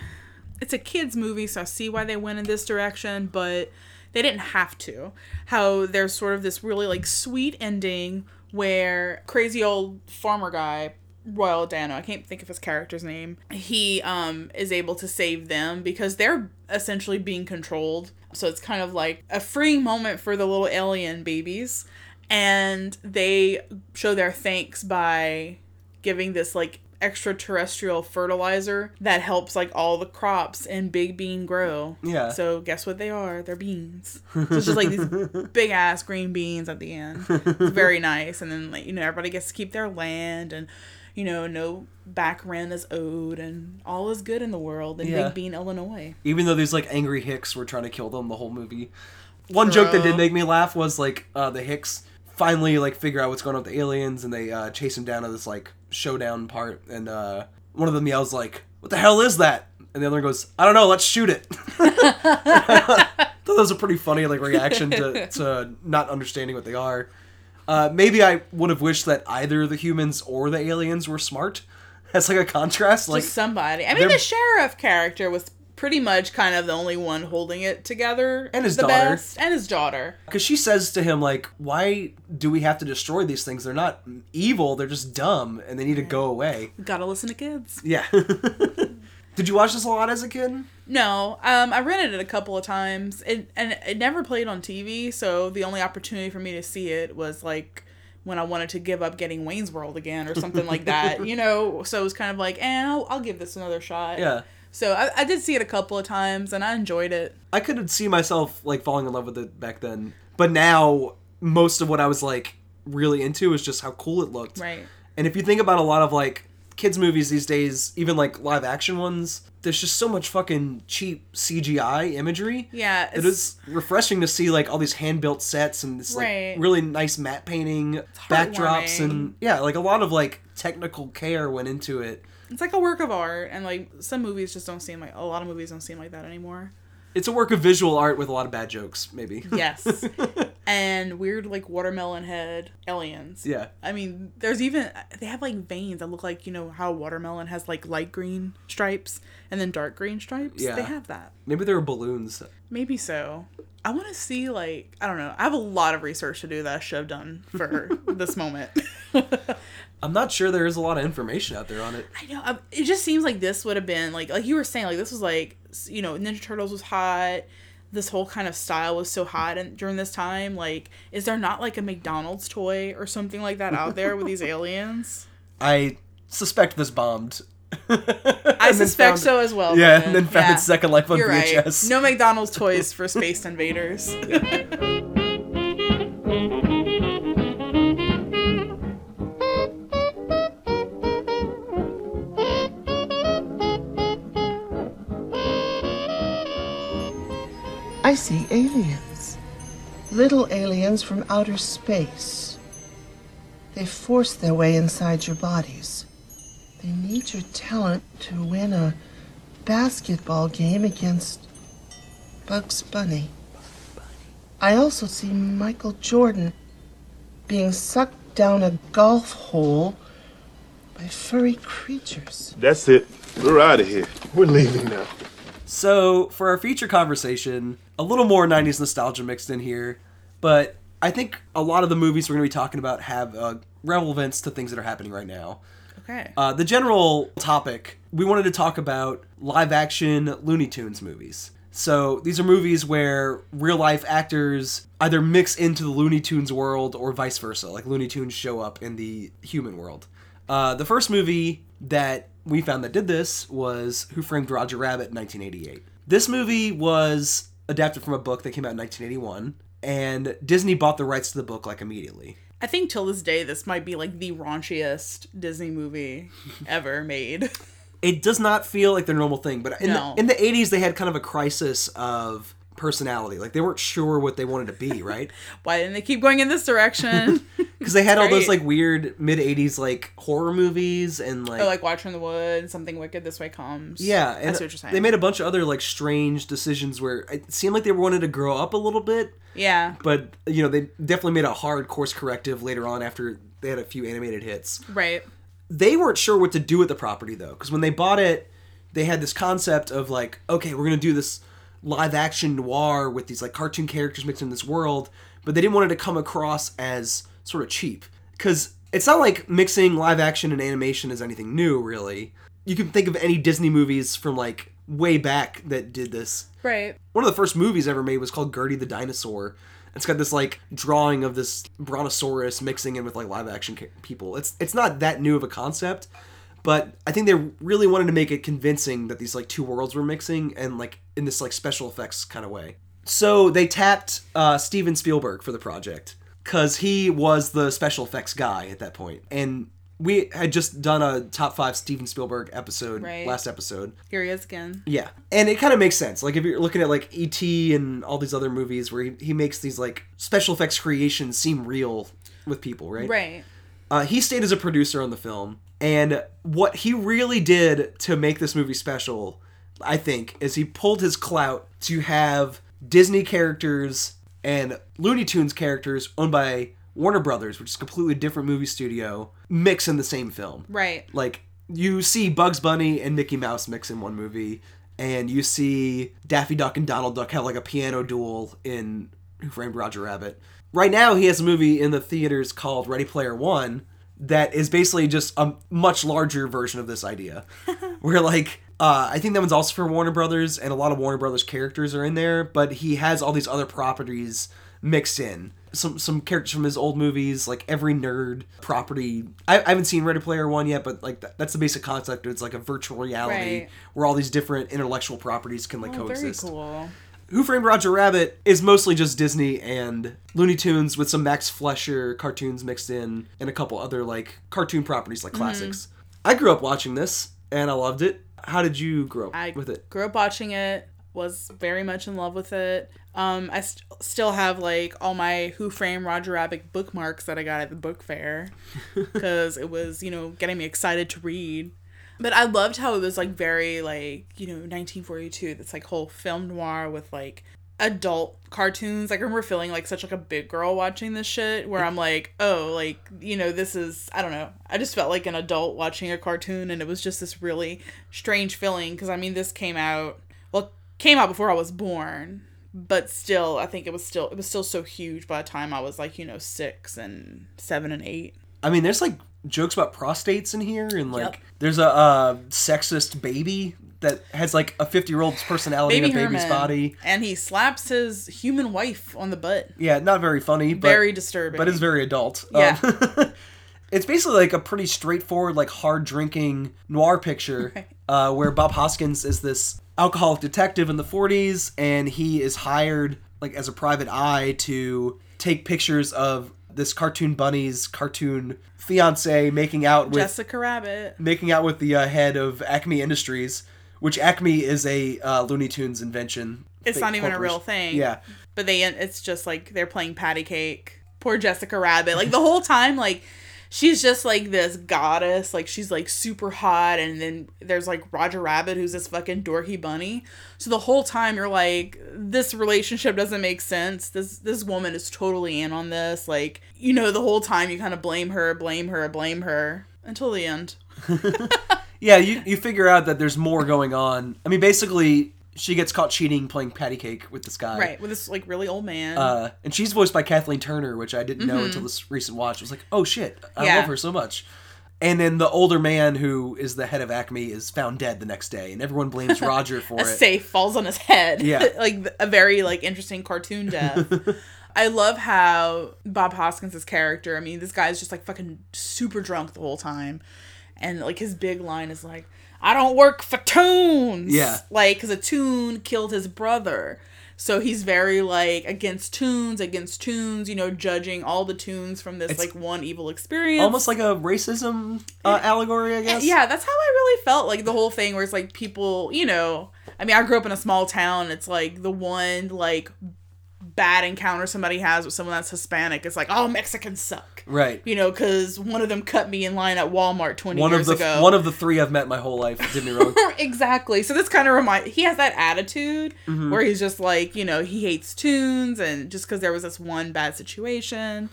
it's a kids' movie, so I see why they went in this direction, but they didn't have to. How there's sort of this really like sweet ending where crazy old farmer guy. Royal Dano, I can't think of his character's name. He um is able to save them because they're essentially being controlled. So it's kind of like a freeing moment for the little alien babies. And they show their thanks by giving this like extraterrestrial fertilizer that helps like all the crops and Big Bean grow. Yeah. So guess what they are? They're beans. So it's just like these big ass green beans at the end. It's very nice. And then like you know everybody gets to keep their land and you know no back rent is owed and all is good in the world in Yeah. Big Bean, Illinois. even though these like angry hicks were trying to kill them the whole movie one joke that did make me laugh was like uh, the hicks finally like figure out what's going on with the aliens and they uh, chase him down to this like showdown part and uh, one of them yells like what the hell is that? And the other one goes i don't know let's shoot it. Thought that was a pretty funny like reaction to, to not understanding what they are. Uh, maybe i would have wished that either the humans or the aliens were smart. That's like a contrast like Just somebody. I mean, they're- the sheriff character was pretty much kind of the only one holding it together. And his the daughter. best, and his daughter. Because she says to him, like, why do we have to destroy these things? They're not evil, they're just dumb, and they need to go away. Gotta listen to kids. Yeah. Did you watch this a lot as a kid? No, um, I rented it a couple of times, it, and it never played on TV. So the only opportunity for me to see it was like when I wanted to give up getting Wayne's World again or something like that, you know. So it was kind of like, eh, I'll, I'll give this another shot. Yeah. So I, I did see it a couple of times, and I enjoyed it. I could see myself, like, falling in love with it back then. But now, most of what I was, like, really into is just how cool it looked. Right. And if you think about a lot of, like, kids' movies these days, even, like, live action ones, there's just so much fucking cheap CGI imagery. Yeah, It is refreshing to see like all these hand built sets and this like Right. really nice matte painting, backdrops, and yeah, like a lot of like technical care went into it. It's like a work of art, and like some movies just don't seem like a lot of movies don't seem like that anymore. It's a work of visual art with a lot of bad jokes, maybe. Yes, and weird like watermelon head aliens. yeah. I mean, there's even they have like veins that look like you know how watermelon has like light green stripes and then dark green stripes. Yeah. They have that. Maybe there were balloons. Maybe so. I want to see like I don't know. I have a lot of research to do that I should have done for this moment. I'm not sure there is a lot of information out there on it. I know. um, It just seems like this would have been like like you were saying like this was like you know Ninja Turtles was hot. This whole kind of style was so hot and during this time. Like, is there not like a McDonald's toy or something like that out there with these aliens? I suspect this bombed. I suspect so as well. Yeah, Brennan. and then found Yeah. its second life on You're VHS. right. No McDonald's toys for Spaced Invaders. I see aliens. Little aliens from outer space. They force their way inside your bodies. They need your talent to win a basketball game against Bugs Bunny. I also see Michael Jordan being sucked down a golf hole by furry creatures. That's it. We're out of here. We're leaving now. So, for our feature conversation, a little more 90s nostalgia mixed in here, but I think a lot of the movies we're going to be talking about have uh, relevance to things that are happening right now. Okay. Uh, the general topic, we wanted to talk about live action Looney Tunes movies. So, these are movies where real life actors either mix into the Looney Tunes world or vice versa, like Looney Tunes show up in the human world. Uh, the first movie that we found that did this was Who Framed Roger Rabbit in 1988. This movie was adapted from a book that came out in 1981, and Disney bought the rights to the book like immediately. I think till this day, this might be like the raunchiest Disney movie ever made. It does not feel like their normal thing, but in, No. the, in the 80s, they had kind of a crisis of personality. Like they weren't sure what they wanted to be, right? Why didn't they keep going in this direction? Because they had all those like weird mid 80s like horror movies and like, or like Watcher in the Woods, Something Wicked This Way Comes. yeah, and see what you're saying. they made a bunch of other like strange decisions where it seemed like they wanted to grow up a little bit, yeah, but you know they definitely made a hard course corrective later on after they had a few animated hits. right. they weren't sure what to do with the property though because when they bought it they had this concept of like okay we're gonna do this live action noir with these like cartoon characters mixed in this world but they didn't want it to come across as sort of cheap because it's not like mixing live action and animation is anything new really you can think of any disney movies from like way back that did this Right. one of the first movies ever made was called Gertie the Dinosaur. It's got this like drawing of this brontosaurus mixing in with like live action ca- people. It's it's not that new of a concept, but I think they really wanted to make it convincing that these like two worlds were mixing and like in this like special effects kind of way. So they tapped uh, Steven Spielberg for the project because he was the special effects guy at that point, and we had just done a top five Steven Spielberg episode Right. last episode. Here he is again. Yeah, and it kind of makes sense. Like if you're looking at like E.T. and all these other movies where he, he makes these like special effects creations seem real with people, right? Right. Uh, he stayed as a producer on the film, and what he really did to make this movie special, I think, is he pulled his clout to have Disney characters and Looney Tunes characters owned by Warner Brothers, which is a completely different movie studio, mix in the same film Right. like you see Bugs Bunny and Mickey Mouse mix in one movie, and you see Daffy Duck and Donald Duck have like a piano duel in Who Framed Roger Rabbit. Right now, he has a movie in the theaters called Ready Player One that is basically just a much larger version of this idea, where like. Uh, I think that one's also for Warner Brothers, and a lot of Warner Brothers characters are in there. But he has all these other properties mixed in. Some some characters from his old movies, like every nerd property. I, I haven't seen Ready Player One yet, but like that, that's the basic concept. It's like a virtual reality Right. where all these different intellectual properties can like Oh, very coexist. cool. Who Framed Roger Rabbit is mostly just Disney and Looney Tunes with some Max Fleischer cartoons mixed in and a couple other like cartoon properties Mm-hmm. like classics. I grew up watching this and I loved it. How did you grow up I with it? grew up watching it. Was very much in love with it. Um, I st- still have like all my Who Framed Roger Rabbit bookmarks that I got at the book fair because it was you know getting me excited to read. But I loved how it was like very like you know 1942. That's like whole film noir with like adult cartoons. Like I remember feeling like such like a big girl watching this shit where I'm like, oh, like, you know, this is I don't know. I just felt like an adult watching a cartoon and it was just this really strange feeling because I mean this came out well, came out before I was born, but still I think it was still it was still so huge by the time I was like, you know, 6 and 7 and 8. I mean, there's like jokes about prostates in here, and like Yep. there's a uh, sexist baby that has like a 50 year old's personality Baby in a baby's Herman. body. And he slaps his human wife on the butt. Yeah, not very funny, but Very disturbing. but it's very adult. Yeah. Um, it's basically like a pretty straightforward, like hard drinking noir picture, Right. uh, where Bob Hoskins is this alcoholic detective in the 40s, and he is hired like as a private eye to take pictures of this cartoon bunny's cartoon fiance making out with Jessica Rabbit. making out with the uh, head of Acme Industries, which Acme is a uh, Looney Tunes invention. It's not even a real thing. Yeah. But they it's just like they're playing patty cake. Poor Jessica Rabbit. Like the whole time, like she's just like this goddess. Like she's like super hot, and then there's like Roger Rabbit, who's this fucking dorky bunny. So the whole time you're like, this relationship doesn't make sense. This this woman is totally in on this. Like you know, the whole time you kind of blame her, blame her, blame her until the end. Yeah, you, you figure out that there's more going on. I mean, basically, she gets caught cheating playing patty cake with this guy. Right with this like really old man. Uh, and she's voiced by Kathleen Turner, which I didn't know until this recent watch. I was like, oh shit, I Mm-hmm. Yeah. love her so much. And then the older man who is the head of Acme is found dead the next day, and everyone blames Roger for a it. safe falls on his head. Yeah. like a very like interesting cartoon death. I love how Bob Hoskins' character. I mean, this guy's just like fucking super drunk the whole time, and like his big line is like, "I don't work for tunes." Yeah. like because a tune killed his brother. So he's very like against tunes, against tunes, you know, judging all the tunes from this It's like one evil experience. Almost like a racism uh, allegory, I guess. Yeah, that's how I really felt. Like the whole thing where it's like people, you know, I mean, I grew up in a small town. It's like the one like bad encounter somebody has with someone that's Hispanic. It's like, oh, Mexicans suck. Right. You know, because one of them cut me in line at Walmart 20 One years of the ago. one of the three I've met my whole life. Did me wrong. exactly. So this kind of remind he has that attitude Mm-hmm. where he's just like, you know, he hates tunes and just because there was this one bad situation.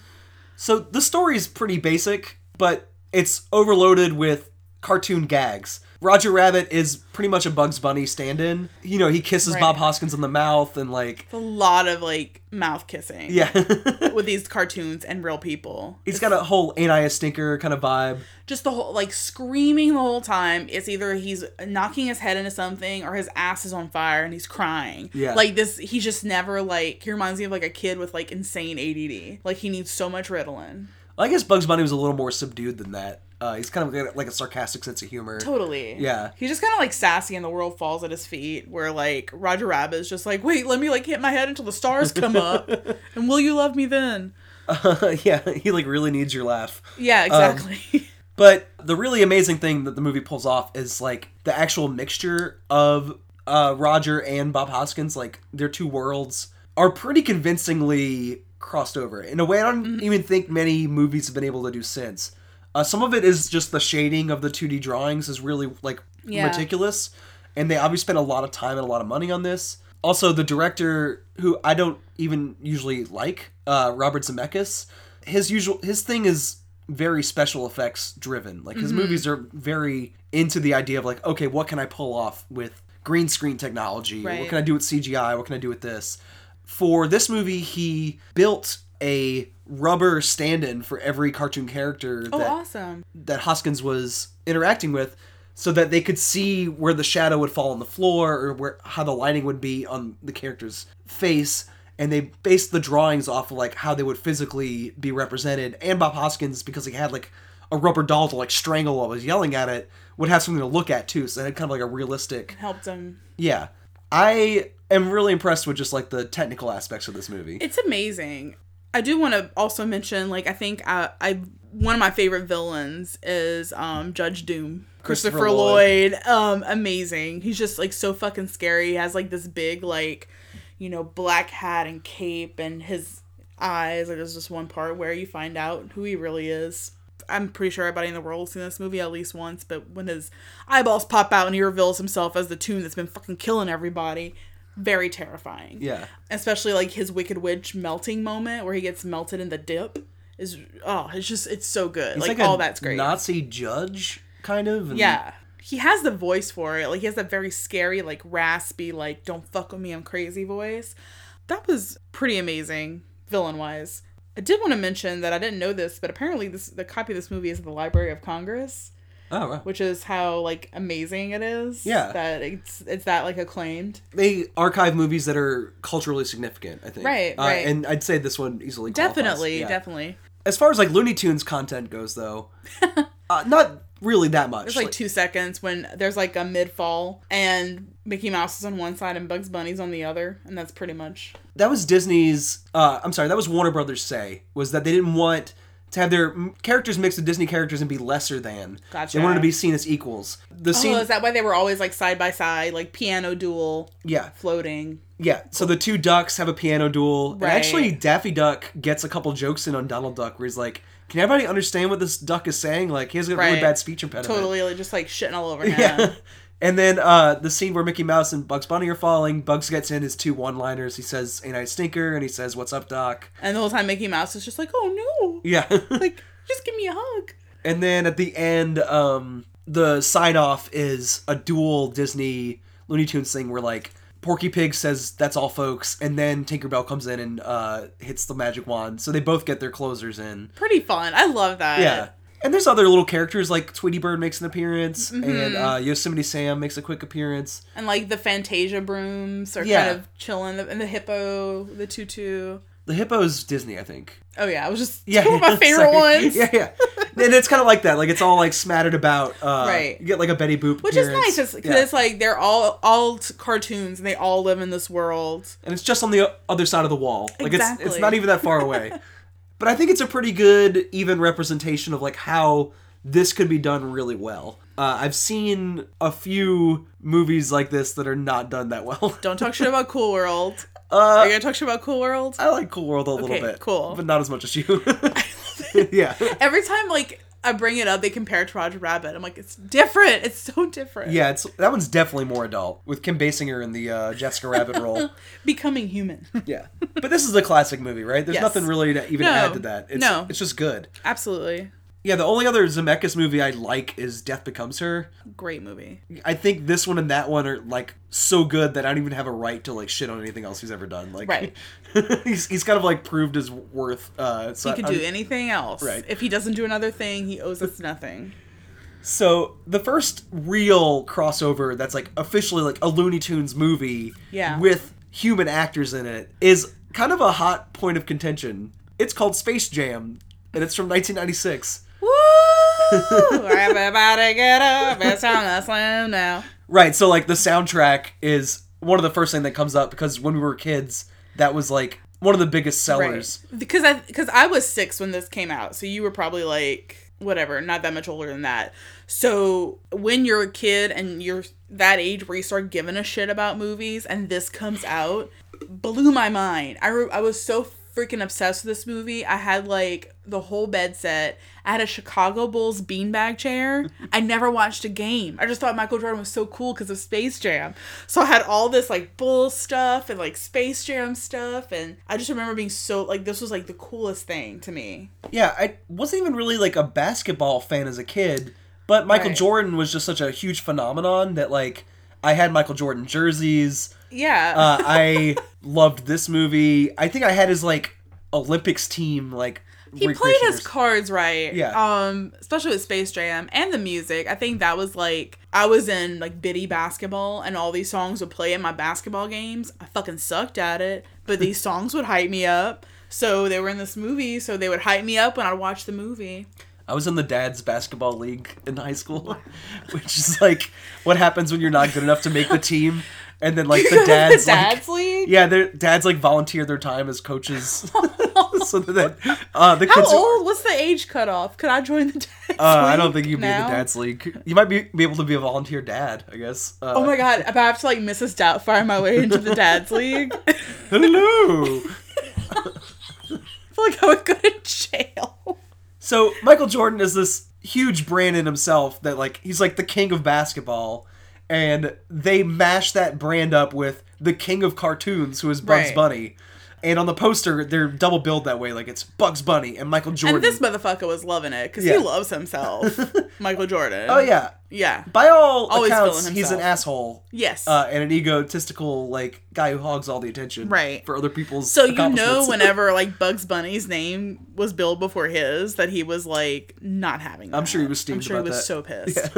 So the story is pretty basic, but it's overloaded with cartoon gags. Roger Rabbit is pretty much a Bugs Bunny stand-in. You know, he kisses Right. Bob Hoskins on the mouth and like, A lot of like mouth kissing yeah. with these cartoons and real people. He's got a whole ain't I a stinker kind of vibe. just the whole like screaming the whole time. It's either he's knocking his head into something or his ass is on fire and he's crying. Yeah. Like this he's just never like he reminds me of like a kid with like insane ADD. Like he needs so much Ritalin. I guess Bugs Bunny was a little more subdued than that. Uh, he's kind of got, like a sarcastic sense of humor. Totally. Yeah. He's just kind of like sassy and the world falls at his feet where like Roger Rabbit is just like, "Wait, let me like hit my head until the stars come up and will you love me then?" yeah, he like really needs your laugh. Yeah, exactly. But the really amazing thing that the movie pulls off is like the actual mixture of uh, Roger and Bob Hoskins, like their two worlds, are pretty convincingly crossed over in a way I don't even think many movies have been able to do since. Uh, some of it is just the shading of the 2D drawings is really like Yeah. meticulous, and they obviously spent a lot of time and a lot of money on this. Also, the director, who I don't even usually like, uh, Robert Zemeckis, his usual his thing is very special effects driven. Like his movies are very into the idea of like, okay, what can I pull off with green screen technology? What can I do with CGI? What can I do with this? For this movie, he built a rubber stand-in for every cartoon character oh, that awesome. that Hoskins was interacting with so that they could see where the shadow would fall on the floor or where how the lighting would be on the character's face and they based the drawings off of like how they would physically be represented and Bob Hoskins because he had like a rubber doll to like strangle while he was yelling at it would have something to look at too so it had kind of like a realistic Helped him. yeah I am really impressed with just like the technical aspects of this movie It's amazing. I do want to also mention, like, I think I, I one of my favorite villains is um Judge Doom, Christopher Christopher, Lloyd. Um, amazing. He's just like so fucking scary. He has like this big like, you know, black hat and cape, and his eyes. Like, there's just one part where you find out who he really is. I'm pretty sure everybody in the world has seen this movie at least once, but when his eyeballs pop out and he reveals himself as the tune that's been fucking killing everybody, very terrifying. Yeah. Especially like his wicked witch melting moment where he gets melted in the dip is oh it's just it's so good. He's like, a all that's great. Nazi judge kind of and- yeah. He has the voice for it. Like he has that very scary like raspy like don't fuck with me i'm crazy voice. That was pretty amazing villain wise i did want to mention that i didn't know this but apparently this the copy of this movie is at the library of congress oh wow. which is how like amazing it is Yeah. that it's it's that like acclaimed they archive movies that are culturally significant. I think. Right, Uh, right. and I'd say this one easily. definitely Yeah. definitely As far as like Looney Tunes content goes, though, uh, not really that much. There's like two seconds when there's like a mid fall and Mickey Mouse is on one side and Bugs Bunny's on the other, and that's pretty much that was Disney's. Uh, I'm sorry, that was Warner Brothers' say was that they didn't want to have their characters mix with Disney characters and be lesser than. Gotcha. They wanted to be seen as equals. The oh, scene, Oh, is that why they were always like side by side, like piano duel, yeah, floating? yeah. So the two ducks have a piano duel, and actually Daffy Duck gets a couple jokes in on Donald Duck, where he's like, "Can everybody understand what this duck is saying?" Like he has a really bad speech impediment. Totally, like, just like shitting all over him. Yeah. And then uh, the scene where Mickey Mouse and Bugs Bunny are falling, Bugs gets in his two one-liners. He says, "Ain't I a stinker?" and he says, "What's up, Doc?" And the whole time Mickey Mouse is just like, "Oh no!" Yeah. Like, just give me a hug. and then at the end, um, the sign-off is a dual Disney Looney Tunes thing where like Porky Pig says, "That's all, folks," and then Tinkerbell comes in and uh, hits the magic wand, so they both get their closers in. Pretty fun. I love that. Yeah. And there's other little characters like Tweety Bird makes an appearance, Mm-hmm. and uh, Yosemite Sam makes a quick appearance. And like the Fantasia brooms are Yeah. kind of chilling, and the hippo, the tutu. The hippo's Disney, I think. Oh yeah, it was just Yeah, two of my favorite ones. Yeah, yeah. And it's kind of like that. Like it's all like smattered about. Uh, Right. You get like a Betty Boop, Which is appearance. nice, because Yeah. it's like they're all all t- cartoons and they all live in this world. and it's just on the other side of the wall. Like it's it's not even that far away. But I think it's a pretty good even representation of like how this could be done really well. Uh, I've seen a few movies like this that are not done that well. Don't talk shit about Cool World. Uh, Are you gonna talk shit about Cool World? I like Cool World a little bit, cool. but not as much as you. yeah. Every time like I bring it up, they compare it to Roger Rabbit. I'm like, it's different. It's so different. Yeah, it's that one's definitely more adult with Kim Basinger in the uh, Jessica Rabbit role. Becoming human. Yeah, but this is a classic movie, right? There's Yes. nothing really to even No. add to that. It's, No. it's just good. Absolutely. Yeah, the only other Zemeckis movie I like is Death Becomes Her. Great movie. I think this one and that one are like so good that I don't even have a right to like shit on anything else he's ever done. Like, Right. he's he's kind of like proved his worth. Uh, so He could I'm- do anything else. Right. If he doesn't do another thing, he owes us nothing. So the first real crossover that's like officially like a Looney Tunes movie Yeah. with human actors in it is kind of a hot point of contention. It's called Space Jam and it's from 1996. Everybody get up! It's on the slam now. Right, so like the soundtrack is one of the first thing that comes up because when we were kids, that was like one of the biggest sellers. Right. Because I because I was six when this came out, so you were probably like whatever, not that much older than that. So when you're a kid and you're that age where you start giving a shit about movies, and this comes out, blew my mind. I re- I was so freaking obsessed with this movie. I had like the whole bed set. I had a Chicago Bulls beanbag chair. I never watched a game. I just thought Michael Jordan was so cool because of Space Jam. So I had all this like Bulls stuff and like Space Jam stuff, and I just remember being so like this was like the coolest thing to me. Yeah, I wasn't even really like a basketball fan as a kid, but Michael Right. Jordan was just such a huge phenomenon that like I had Michael Jordan jerseys. Yeah. Uh, I loved this movie. I think I had his like Olympics team like he played his cards right. Yeah. Um, especially with Space Jam and the music. I think that was like I was in like biddy basketball and all these songs would play in my basketball games. I fucking sucked at it, but these songs would hype me up. So they were in this movie, so they would hype me up when I'd watch the movie. I was in the dad's basketball league in high school, which is like what happens when you're not good enough to make the team, and then like the dad's, the dad's like league. yeah, their dads like volunteer their time as coaches, so that uh, the How kids. old? What's the age cutoff? Could I join the dad's Uh, I don't think you'd be in the dad's league. You might be, be able to be a volunteer dad, I guess. Uh, Oh my god! If I have to like Mrs. Doubtfire my way into the dad's league, I Hello. feel like I would go to jail. So Michael Jordan is this huge brand in himself that like he's like the king of basketball, and they mash that brand up with the king of cartoons, who is Bugs Right. Bunny. And on the poster, they're double billed that way, like it's Bugs Bunny and Michael Jordan. And this motherfucker was loving it because Yeah. he loves himself, Michael Jordan. oh yeah, yeah, by all Always accounts, he's an asshole yes. uh, and an egotistical like guy who hogs all the attention Right. for other people's. so you know, whenever like Bugs Bunny's name was billed before his, that he was like not having. I'm sure he was steamed. I'm sure he was that. so pissed.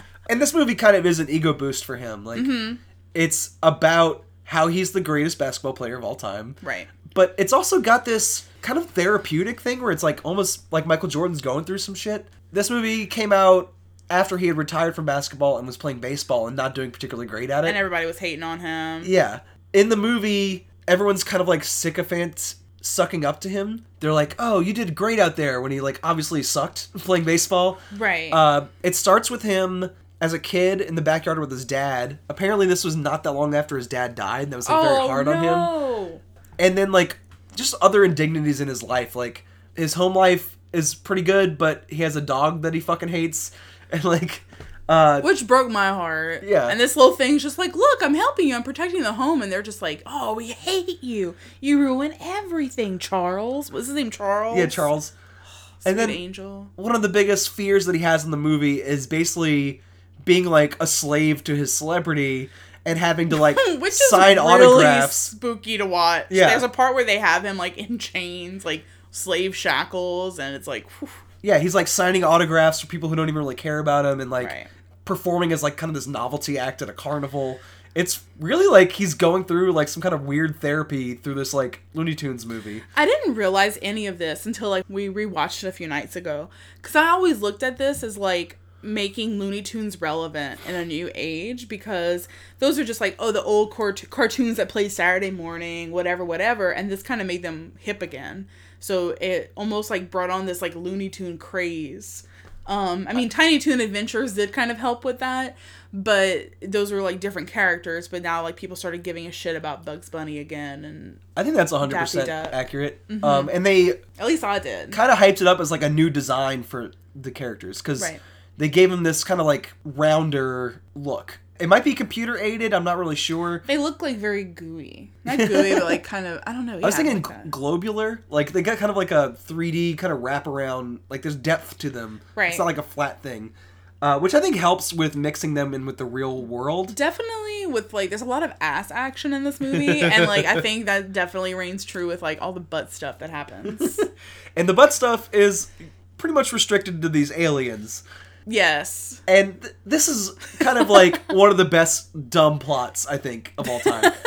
And this movie kind of is an ego boost for him. Like, Mm-hmm. it's about how he's the greatest basketball player of all time. right. But it's also got this kind of therapeutic thing where it's like almost like Michael Jordan's going through some shit. This movie came out after he had retired from basketball and was playing baseball and not doing particularly great at it. And everybody was hating on him. yeah. In the movie, everyone's kind of like sycophants sucking up to him. They're like, "Oh, you did great out there." When he like obviously sucked playing baseball. Right. Uh, it starts with him as a kid in the backyard with his dad. Apparently, this was not that long after his dad died. That was like, very hard on him. no. And then like just other indignities in his life. Like his home life is pretty good, but he has a dog that he fucking hates, and like. Uh, Which broke my heart. Yeah. And this little thing's just like, look, I'm helping you. I'm protecting the home. And they're just like, oh, we hate you. You ruin everything, Charles. What's his name? Charles? yeah, Charles. and then angel. one of the biggest fears that he has in the movie is basically being like a slave to his celebrity and having to like Which is sign really autographs. spooky to watch. Yeah. There's a part where they have him like in chains, like slave shackles, and it's like, whew. Yeah, he's like signing autographs for people who don't even really care about him and like Right. performing as like kind of this novelty act at a carnival. It's really like he's going through like some kind of weird therapy through this like Looney Tunes movie. I didn't realize any of this until like we rewatched it a few nights ago. Cause I always looked at this as like making Looney Tunes relevant in a new age because those are just like oh the old cart- cartoons that play Saturday morning whatever whatever and this kind of made them hip again. So it almost like brought on this like Looney Tune craze. Um, I mean, Tiny Toon Adventures did kind of help with that, but those were like different characters. But now, like people started giving a shit about Bugs Bunny again, and I think that's 100% Daffy Duck. accurate. Um, and they at least I did. kind of hyped it up as like a new design for the characters because Right. They gave him this kind of like rounder look. It might be computer aided. I'm not really sure. They look like very gooey. Not gooey, but like kind of I don't know. I was thinking like globular. Like they got kind of like a 3D kind of wraparound. Like there's depth to them. Right. It's not like a flat thing, uh, which I think helps with mixing them in with the real world. definitely with like there's a lot of ass action in this movie, and like I think that definitely reigns true with like all the butt stuff that happens. And the butt stuff is pretty much restricted to these aliens. Yes. And th- this is kind of like one of the best dumb plots I think of all time.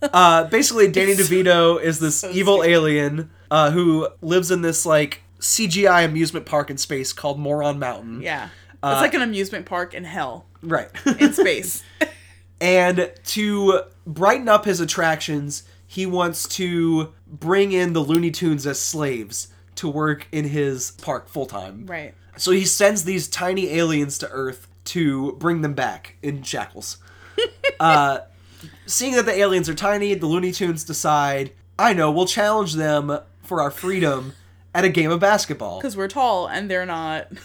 Uh, basically, Danny DeVito is this evil alien uh, who lives in this like CGI amusement park in space called Moron Mountain. Yeah. Uh, it's like an amusement park in hell Right. in space. and to brighten up his attractions, he wants to bring in the Looney Tunes as slaves to work in his park full time. right. So he sends these tiny aliens to Earth to bring them back in shackles. uh, seeing that the aliens are tiny, the Looney Tunes decide, I know, we'll challenge them for our freedom at a game of basketball. Because we're tall and they're not.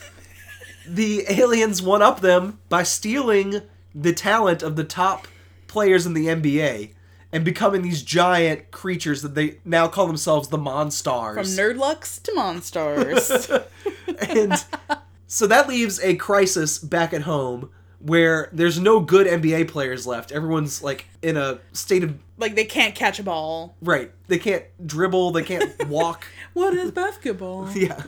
The aliens one up them by stealing the talent of the top players in the NBA and becoming these giant creatures that they now call themselves the Monstars. From Nerdlucks to Monstars. and so that leaves a crisis back at home where there's no good NBA players left. Everyone's like in a state of like they can't catch a ball. right. They can't dribble, they can't walk. What is basketball? yeah.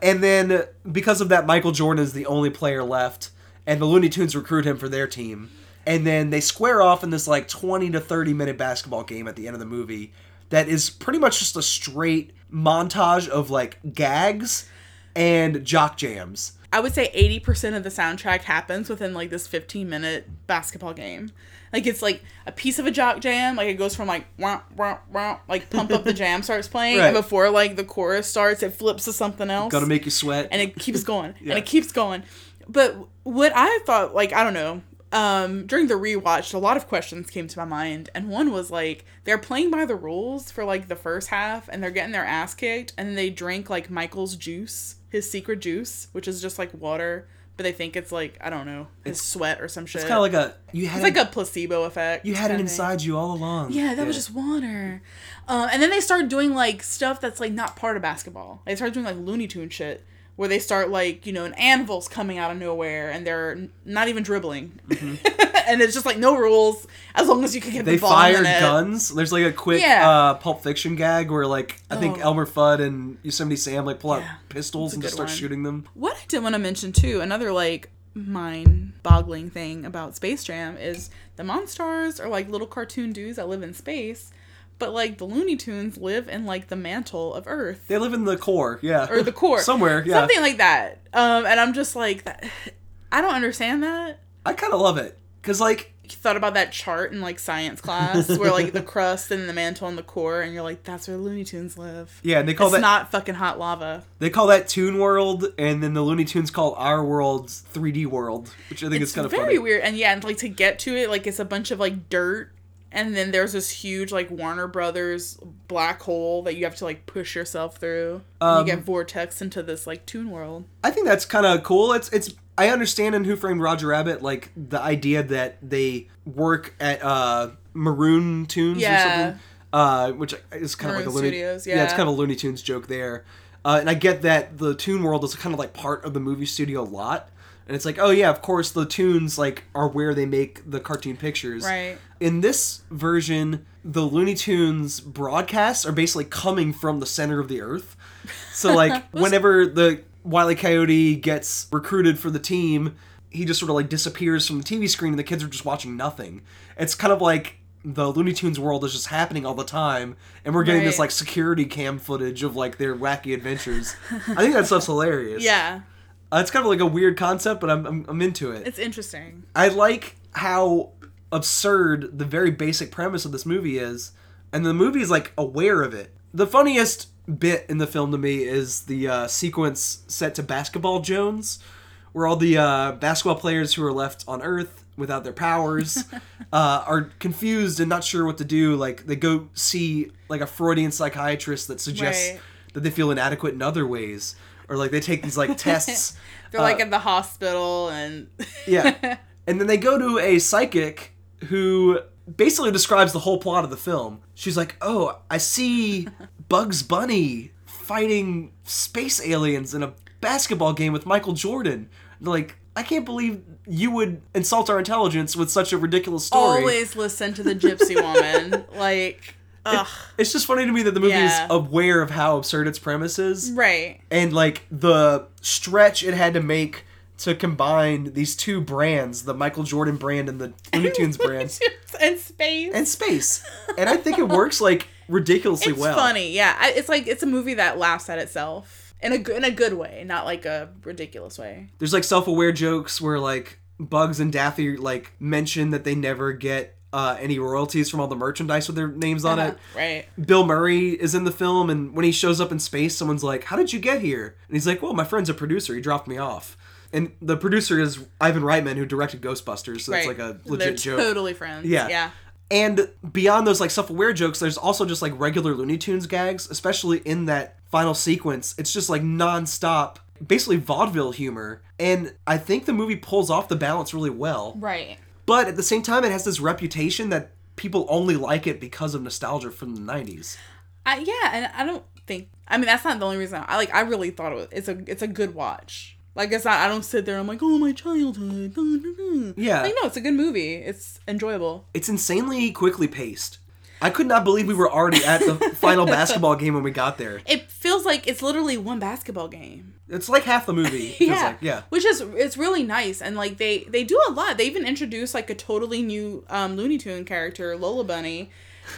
and then because of that Michael Jordan is the only player left and the Looney Tunes recruit him for their team. And then they square off in this like 20 to 30 minute basketball game at the end of the movie that is pretty much just a straight montage of like gags and jock jams. I would say 80% of the soundtrack happens within like this 15 minute basketball game. Like it's like a piece of a jock jam, like it goes from like wah, wah, wah, like pump up the jam starts playing Right. and before like the chorus starts it flips to something else. Gonna make you sweat. and it keeps going Yeah. and it keeps going. But what I thought like I don't know, um during the rewatch a lot of questions came to my mind and one was like they're playing by the rules for like the first half and they're getting their ass kicked and they drink like Michael's juice, his secret juice, which is just like water, but they think it's like I don't know, his sweat or some shit. It's kind of like a you had it's like a placebo effect. you had it inside you all along. Yeah, that was just water. Um, and then they start doing like stuff that's like not part of basketball. They start doing like Looney Tune shit where they start like you know an anvil's coming out of nowhere and they're not even dribbling, and it's just like no rules as long as you can get Mm-hmm. They the ball fired guns. There's like a quick Yeah. uh, Pulp Fiction gag where like I think Oh. Elmer Fudd and Yosemite Sam like pull out Yeah, pistols and just start one. shooting them. What I did want to mention too, another like mind-boggling thing about Space Jam is the Monstars are like little cartoon dudes that live in space, but like the Looney Tunes live in like the mantle of Earth. They live in the core, yeah, or the core somewhere, yeah. something like that um and i'm just like that i don't understand that I kind of love it because like you thought about that chart in like science class where like the crust and the mantle and the core, and you're like, that's where Looney Tunes live. Yeah, and they call it's that not fucking hot lava. they call that Toon World, and then the Looney Tunes call our world 3D World, which I think It's is kind of very funny. weird, and yeah, and like to get to it, like it's a bunch of like dirt, and then there's this huge like Warner Brothers black hole that you have to like push yourself through. and Um, you get vortex into this like Toon World. I think that's kind of cool. It's it's I understand in Who Framed Roger Rabbit like the idea that they work at uh Maroon Tunes or Yeah. something, uh, which is kind of like a Looney Studios, it's yeah. It's kind of a Looney Tunes joke there. Uh, and I get that the Toon World is kind of like part of the movie studio a lot. And it's like, oh yeah, of course the tunes like are where they make the cartoon pictures. Right. In this version, the Looney Tunes broadcasts are basically coming from the center of the earth. So like whenever the Wile E. Coyote gets recruited for the team, he just sort of like disappears from the TV screen and the kids are just watching nothing. It's kind of like the Looney Tunes world is just happening all the time and we're getting this like security cam footage of like their wacky adventures. I think that stuff's hilarious. Yeah, Uh, it's kind of like a weird concept, but I'm, I'm, I'm into it. it's interesting. I like how absurd the very basic premise of this movie is, and the movie is like aware of it. The funniest bit in the film to me is the uh, sequence set to Basketball Jones, where all the uh, basketball players who are left on Earth without their powers uh, are confused and not sure what to do. Like they go see like a Freudian psychiatrist that suggests Right. that they feel inadequate in other ways, or like they take these like tests. They're uh, like in the hospital, and yeah. And then they go to a psychic who basically describes the whole plot of the film. She's like, "Oh, I see Bugs Bunny fighting space aliens in a basketball game with Michael Jordan." Like, "I can't believe you would insult our intelligence with such a ridiculous story." always listen to the Gypsy Woman. like, ugh, It's just funny to me that the movie Yeah. is aware of how absurd its premise is. right. and like the stretch it had to make to combine these two brands, the Michael Jordan brand and the Looney Tunes brand, and space. and space. And I think it works like ridiculously it's well. funny, yeah. It's like it's a movie that laughs at itself in a in a good way, not like a ridiculous way. There's like self-aware jokes where like Bugs and Daffy like mention that they never get uh, any royalties from all the merchandise with their names on it. Right. Bill Murray is in the film, and when he shows up in space, someone's like, "How did you get here?" And he's like, "Well, my friend's a producer. He dropped me off." And the producer is Ivan Reitman, who directed Ghostbusters, so right. it's like a They're legit joke. totally friends. Yeah. Yeah. And beyond those like self-aware jokes, there's also just like regular Looney Tunes gags, especially in that final sequence. It's just like non-stop, basically vaudeville humor. And I think the movie pulls off the balance really well. Right. But at the same time, it has this reputation that people only like it because of nostalgia from the 90s. I, yeah, and I don't think. I mean, that's not the only reason. I like. I really thought it was. It's a. It's a good watch. Like it's not. I don't sit there. and I'm like, oh my childhood. Yeah. Like no, it's a good movie. It's enjoyable. It's insanely quickly paced. I could not believe we were already at the final basketball game when we got there. It feels like it's literally one basketball game. It's like half the movie. yeah. like. yeah. Which is it's really nice and like they they do a lot. They even introduce like a totally new um Looney Tune character, Lola Bunny.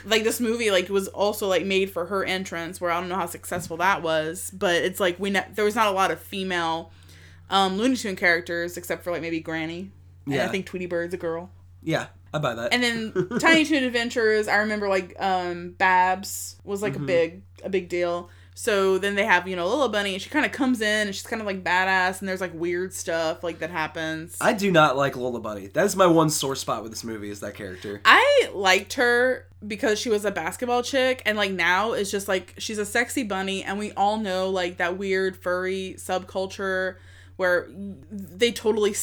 Like this movie like was also like made for her entrance where I don't know how successful that was, but it's like we ne- there was not a lot of female um Looney Tune characters except for like maybe Granny. And Yeah. I think Tweety Bird's a girl. Yeah, I buy that. And then Tiny Toon Adventures, I remember like um Babs was like Mm-hmm. a big a big deal. So then they have, you know, Little Bunny and she kind of comes in and she's kind of like badass and there's like weird stuff like that happens. I do not like Lola Bunny. That is my one sore spot with this movie is that character. I liked her because she was a basketball chick and like now it's just like she's a sexy bunny and we all know like that weird furry subculture where they totally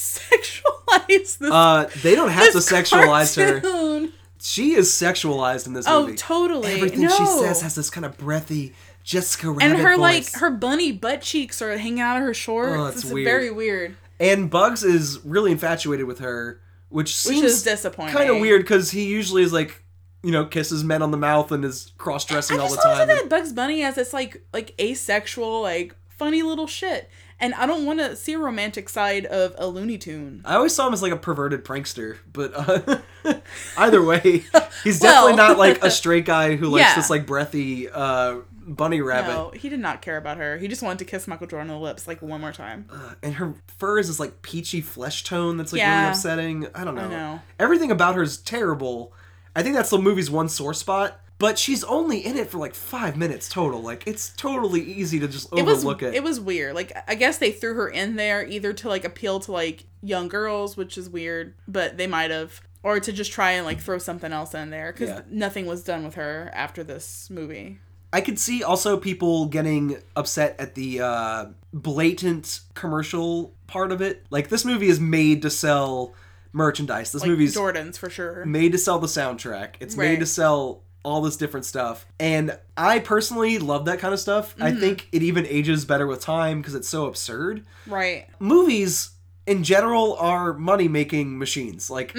sexualize this Uh, they don't have to sexualize her. She is sexualized in this Oh, movie. totally. Everything she says has this kind of breathy Jessica Rabbit and her voice. like her bunny butt cheeks are hanging out of her shorts. Oh, it's weird. very weird. And Bugs is really infatuated with her, which seems is disappointing. Kind of weird because he usually is like, you know, kisses men on the mouth and is cross dressing all just the time. thought that Bugs Bunny as this like like asexual like funny little shit, and I don't want to see a romantic side of a Looney Tune. I always saw him as like a perverted prankster, but uh, either way, he's Well- definitely not like a straight guy who likes Yeah. this like breathy uh, bunny rabbit. No, he did not care about her. He just wanted to kiss Michael Jordan on the lips like one more time. and her fur is this like peachy flesh tone that's like really upsetting. I don't know. know. Everything about her is terrible. I think that's the movie's one sore spot. But she's only in it for like five minutes total. Like it's totally easy to just It was overlook it. it was weird. Like I guess they threw her in there either to like appeal to like young girls, which is weird, but they might have or to just try and like throw something else in there cuz Yeah. nothing was done with her after this movie. I could see also people getting upset at the uh, blatant commercial part of it. Like this movie is made to sell merchandise. This Like movie's Jordan's for sure. made to sell the soundtrack. It's made to sell all this different stuff. And I personally love that kind of stuff. I Mm-hmm. think it even ages better with time because it's so absurd. Right. Movies in general are money making machines. Like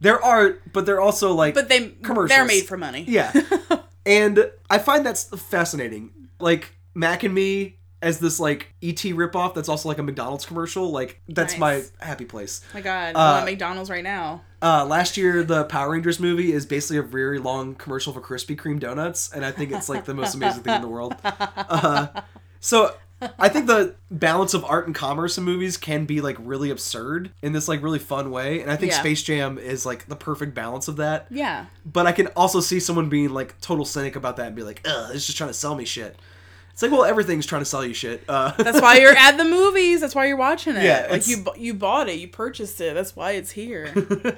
they're art, but they're also like Mm-hmm. But they Commercials. they're made for money. yeah. and I find that's fascinating. Like Mac and Me as this like ET ripoff that's also like a McDonald's commercial. Like that's Nice. my happy place. My god, Uh, I'm at McDonald's right now. Uh, last year, the Power Rangers movie is basically a very long commercial for Krispy Kreme donuts, and I think it's like the most amazing thing in the world. Uh, so I think the balance of art and commerce in movies can be like really absurd in this like really fun way, and I think Yeah. Space Jam is like the perfect balance of that. Yeah. But I can also see someone being like total cynic about that and be like, "Ugh, it's just trying to sell me shit." It's like, well, everything's trying to sell you shit. Uh, That's why you're at the movies. That's why you're watching it. Yeah, like you you bought it, you purchased it. That's why it's here.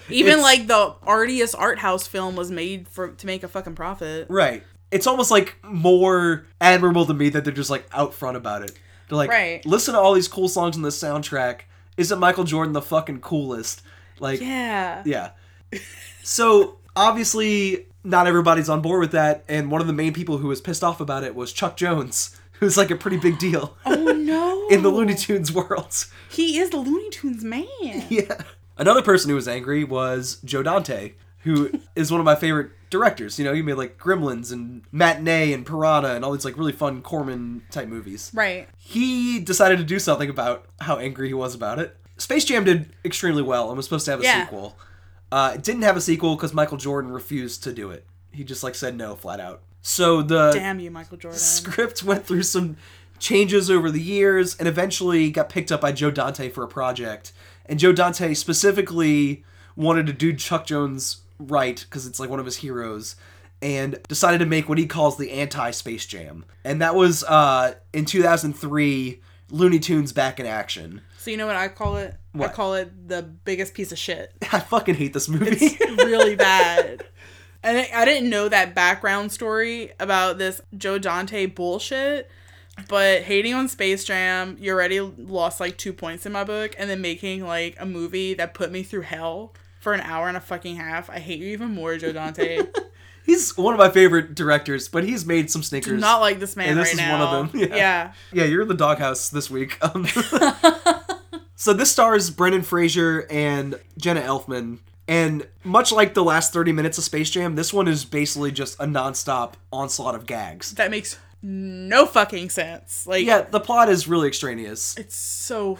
Even It's- like the artiest art house film was made for to make a fucking profit. Right. It's almost like more admirable to me that they're just like out front about it. They're like, Right. listen to all these cool songs in the soundtrack. Isn't Michael Jordan the fucking coolest? Like, Yeah. yeah. So obviously, not everybody's on board with that, and one of the main people who was pissed off about it was Chuck Jones, who's like a pretty big deal Oh no. in the Looney Tunes world. He is the Looney Tunes man. yeah. Another person who was angry was Joe Dante, who is one of my favorite directors. You know, he made like Gremlins and Matinee and Piranha and all these like really fun Corman type movies. Right. He decided to do something about how angry he was about it. Space Jam did extremely well and was supposed to have a Yeah. sequel. Uh, it didn't have a sequel because Michael Jordan refused to do it. He just like said no flat out. So the Damn you, Michael Jordan. script went through some changes over the years and eventually got picked up by Joe Dante for a project. And Joe Dante specifically wanted to do Chuck Jones right because it's like one of his heroes and decided to make what he calls the anti Space Jam. And that was uh, in 2003 Looney Tunes back in action. So you know what I call it? What? I call it the biggest piece of shit. I fucking hate this movie. It's really bad. And I, I didn't know that background story about this Joe Dante bullshit. But hating on Space Jam, you already lost like two points in my book, and then making like a movie that put me through hell for an hour and a fucking half. I hate you even more, Joe Dante. he's one of my favorite directors, but he's made some stinkers. Not like this man And this right is now. one of them, yeah. yeah. Yeah, you're in the doghouse this week. Um, so this stars Brendan Fraser and Jenna Elfman. And much like the last 30 minutes of Space Jam, this one is basically just a nonstop onslaught of gags. That makes no fucking sense. Like, Yeah, the plot is really extraneous. it's so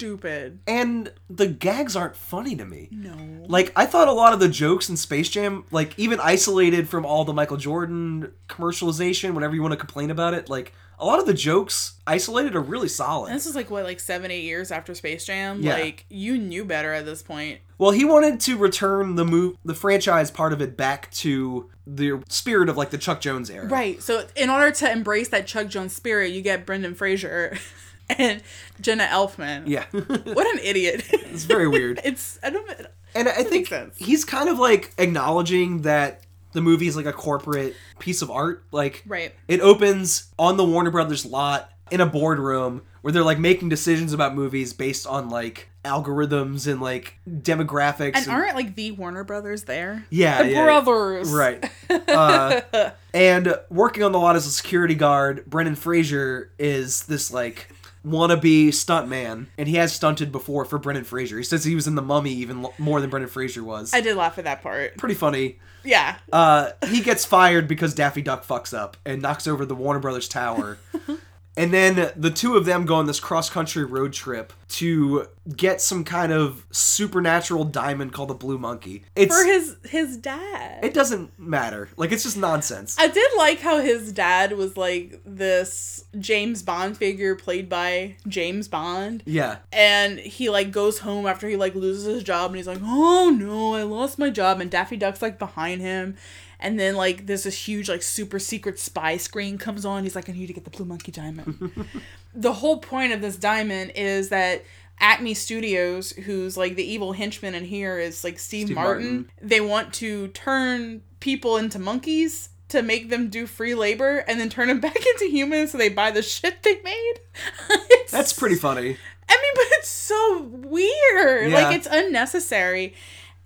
stupid. And the gags aren't funny to me. No. Like, I thought a lot of the jokes in Space Jam, like, even isolated from all the Michael Jordan commercialization, whatever you want to complain about it, like, a lot of the jokes isolated are really solid. And this is like what, like seven, eight years after Space Jam. Yeah. Like you knew better at this point. Well, he wanted to return the move, the franchise part of it back to the spirit of like the Chuck Jones era. Right. So in order to embrace that Chuck Jones spirit, you get Brendan Fraser and Jenna Elfman. Yeah, What an idiot. it's very weird. it's I don't And I think sense. he's kind of like acknowledging that the movie is like a corporate piece of art. Like, Right. it opens on the Warner Brothers lot in a boardroom where they're like making decisions about movies based on like algorithms and like demographics. And aren't like the Warner Brothers there? Yeah, The yeah, brothers. Right. Uh, and working on the lot as a security guard, Brendan Fraser is this like wannabe stuntman, and he has stunted before for Brendan Fraser. He says he was in The Mummy even lo- more than Brendan Fraser was. I did laugh at that part. Pretty funny. Yeah. Uh, he gets fired because Daffy Duck fucks up and knocks over the Warner Brothers tower. And then the two of them go on this cross country road trip to get some kind of supernatural diamond called the Blue Monkey. It's For his his dad. it doesn't matter. Like it's just nonsense. I did like how his dad was like this James Bond figure played by James Bond. yeah. And he like goes home after he like loses his job and he's like, Oh no, I lost my job and Daffy Duck's like behind him. And then like there's this huge like super secret spy screen comes on. He's like, I need to get the blue monkey diamond. the whole point of this diamond is that Acme Studios, who's like the evil henchman in here, is like Steve, Steve Martin. Martin. They want to turn people into monkeys to make them do free labor and then turn them back into humans so they buy the shit they made. That's pretty funny. I mean, but it's so weird. Yeah. Like it's unnecessary.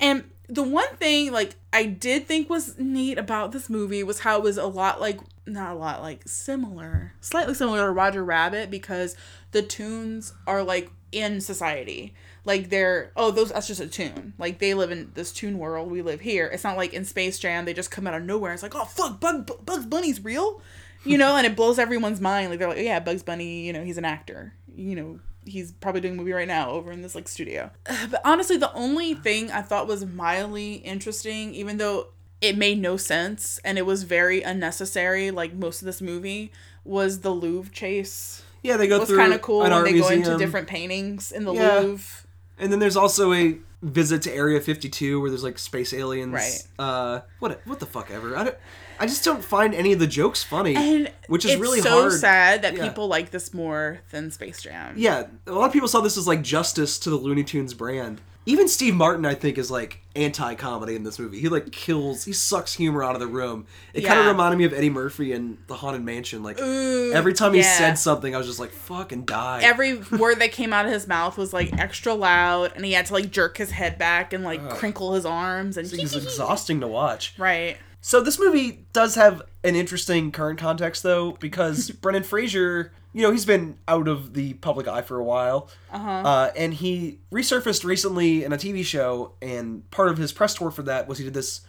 And the one thing like I did think was neat about this movie was how it was a lot like not a lot like similar, slightly similar to Roger Rabbit because the tunes are like in society. Like they're oh those that's just a tune. Like they live in this tune world. We live here. It's not like in Space Jam they just come out of nowhere. It's like oh fuck Bug, Bugs Bunny's real, you know, and it blows everyone's mind. Like they're like oh, yeah Bugs Bunny, you know he's an actor, you know he's probably doing a movie right now over in this like studio. But honestly, the only thing I thought was mildly interesting, even though it made no sense and it was very unnecessary, like most of this movie, was the Louvre chase. Yeah, they go It was through kind of cool when they go into different paintings in the Yeah. Louvre. And then there's also a visit to Area 52 where there's like space aliens. Right. Uh, what what the fuck ever. I don't. I just don't find any of the jokes funny, And which is it's really so hard. sad that Yeah. people like this more than Space Jam. Yeah, a lot of people saw this as like justice to the Looney Tunes brand. Even Steve Martin, I think, is like anti-comedy in this movie. He like kills, he sucks humor out of the room. It kind of reminded me of Eddie Murphy in The Haunted Mansion. Like every time he said something, I was just like, "Fucking die." Every word that came out of his mouth was like extra loud, and he had to like jerk his head back and like crinkle his arms and it's exhausting to watch. right. So this movie does have an interesting current context though, because Brendan Fraser, you know, he's been out of the public eye for a while, uh-huh. and he resurfaced recently in a TV show, and part of his press tour for that was he did this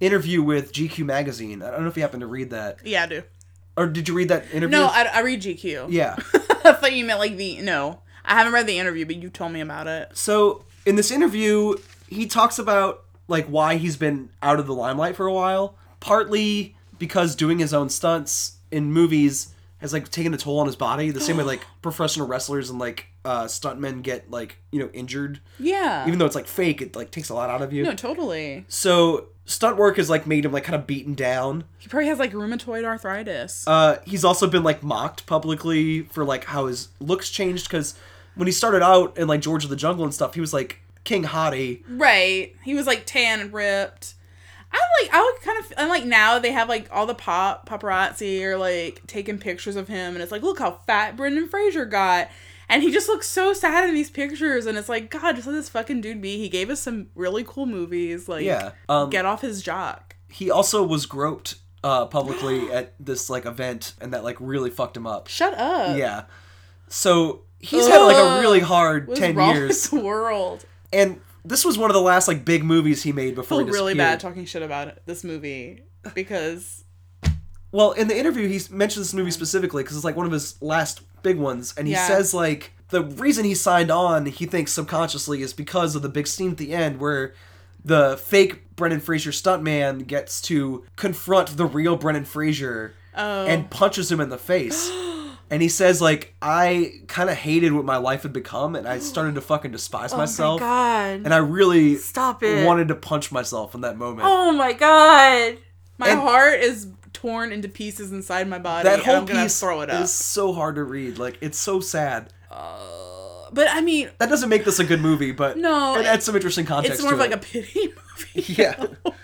interview with GQ magazine. I don't know if you happened to read that, Yeah, I do. or did you read that interview? No, I, I read GQ. yeah. I thought you meant like the no. I haven't read the interview, but you told me about it. So in this interview, he talks about like why he's been out of the limelight for a while. Partly because doing his own stunts in movies has like taken a toll on his body, the same way like professional wrestlers and like uh, stuntmen get like you know injured. Yeah. Even though it's like fake, it like takes a lot out of you. no, totally. So stunt work has like made him like kind of beaten down. He probably has like rheumatoid arthritis. Uh, he's also been like mocked publicly for like how his looks changed because when he started out in like George of the Jungle and stuff, he was like King Hottie. right. He was like tan and ripped. I like I would kind of and like now they have like all the pop paparazzi are like taking pictures of him and it's like look how fat Brendan Fraser got. And he just looks so sad in these pictures, and it's like, God, just let this fucking dude be. He gave us some really cool movies. Like, Yeah, um, get off his jock. he also was groped uh, publicly at this like event, and that like really fucked him up. Shut up. Yeah, so he's had like a really hard What's ten wrong years, with the world? and this was one of the last like big movies he made I before feel he really bad talking shit about it, this movie because Well, in the interview, he mentions this movie specifically because it's like one of his last big ones, and he Yeah. says like the reason he signed on, he thinks subconsciously, is because of the big scene at the end where the fake Brendan Fraser stuntman gets to confront the real Brendan Fraser Oh. and punches him in the face. And he says, like, I kind of hated what my life had become, and I started to fucking despise myself. Oh my God. And I really Stop it. wanted to punch myself in that moment. Oh my god. My And- heart is torn into pieces inside my body. that and whole piece throw it up. is so hard to read. Like, it's so sad. Uh, but I mean, That doesn't make this a good movie, but No, it adds some interesting context. it's more of like a pity movie. Yeah. know?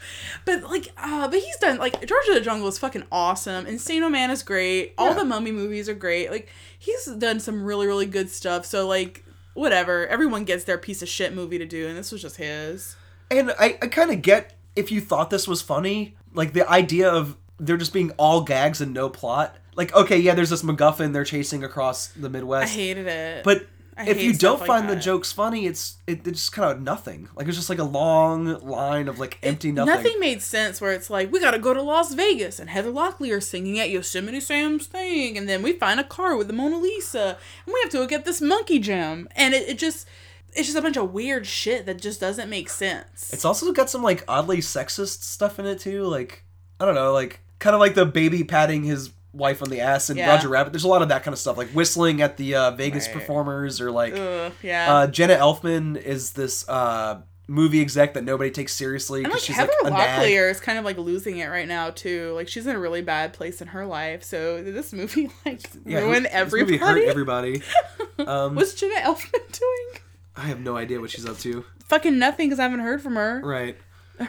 But like, uh, but he's done like George of the Jungle is fucking awesome. Encino Man is great. All Yeah. the Mummy movies are great. Like he's done some really really good stuff. So like, whatever. Everyone gets their piece of shit movie to do, and this was just his. And I, I kind of get if you thought this was funny, like the idea of there just being all gags and no plot. Like, okay, yeah, there's this MacGuffin they're chasing across the Midwest. I hated it. but I if you don't like find the jokes funny, it's it, it's just kind of nothing. Like it's just like a long line of like empty nothing. Nothing made sense where it's like, we gotta go to Las Vegas and Heather Locklear singing at Yosemite Sam's thing, and then we find a car with the Mona Lisa, and we have to go get this monkey gem. And it, it just, it's just a bunch of weird shit that just doesn't make sense. It's also got some like oddly sexist stuff in it too. Like I don't know, like kind of like the baby patting his wife on the ass and Yeah. Roger Rabbit. There's a lot of that kind of stuff, like whistling at the uh, Vegas Right. performers, or like yeah. uh, Jenna Elfman is this uh, movie exec that nobody takes seriously and because like she's Heather like. Locklear is kind of like losing it right now too. Like she's in a really bad place in her life. So this movie like Yeah, ruin this everybody? movie hurt everybody. Um, What's Jenna Elfman doing? I have no idea what she's up to. Fucking nothing because I haven't heard from her. Right.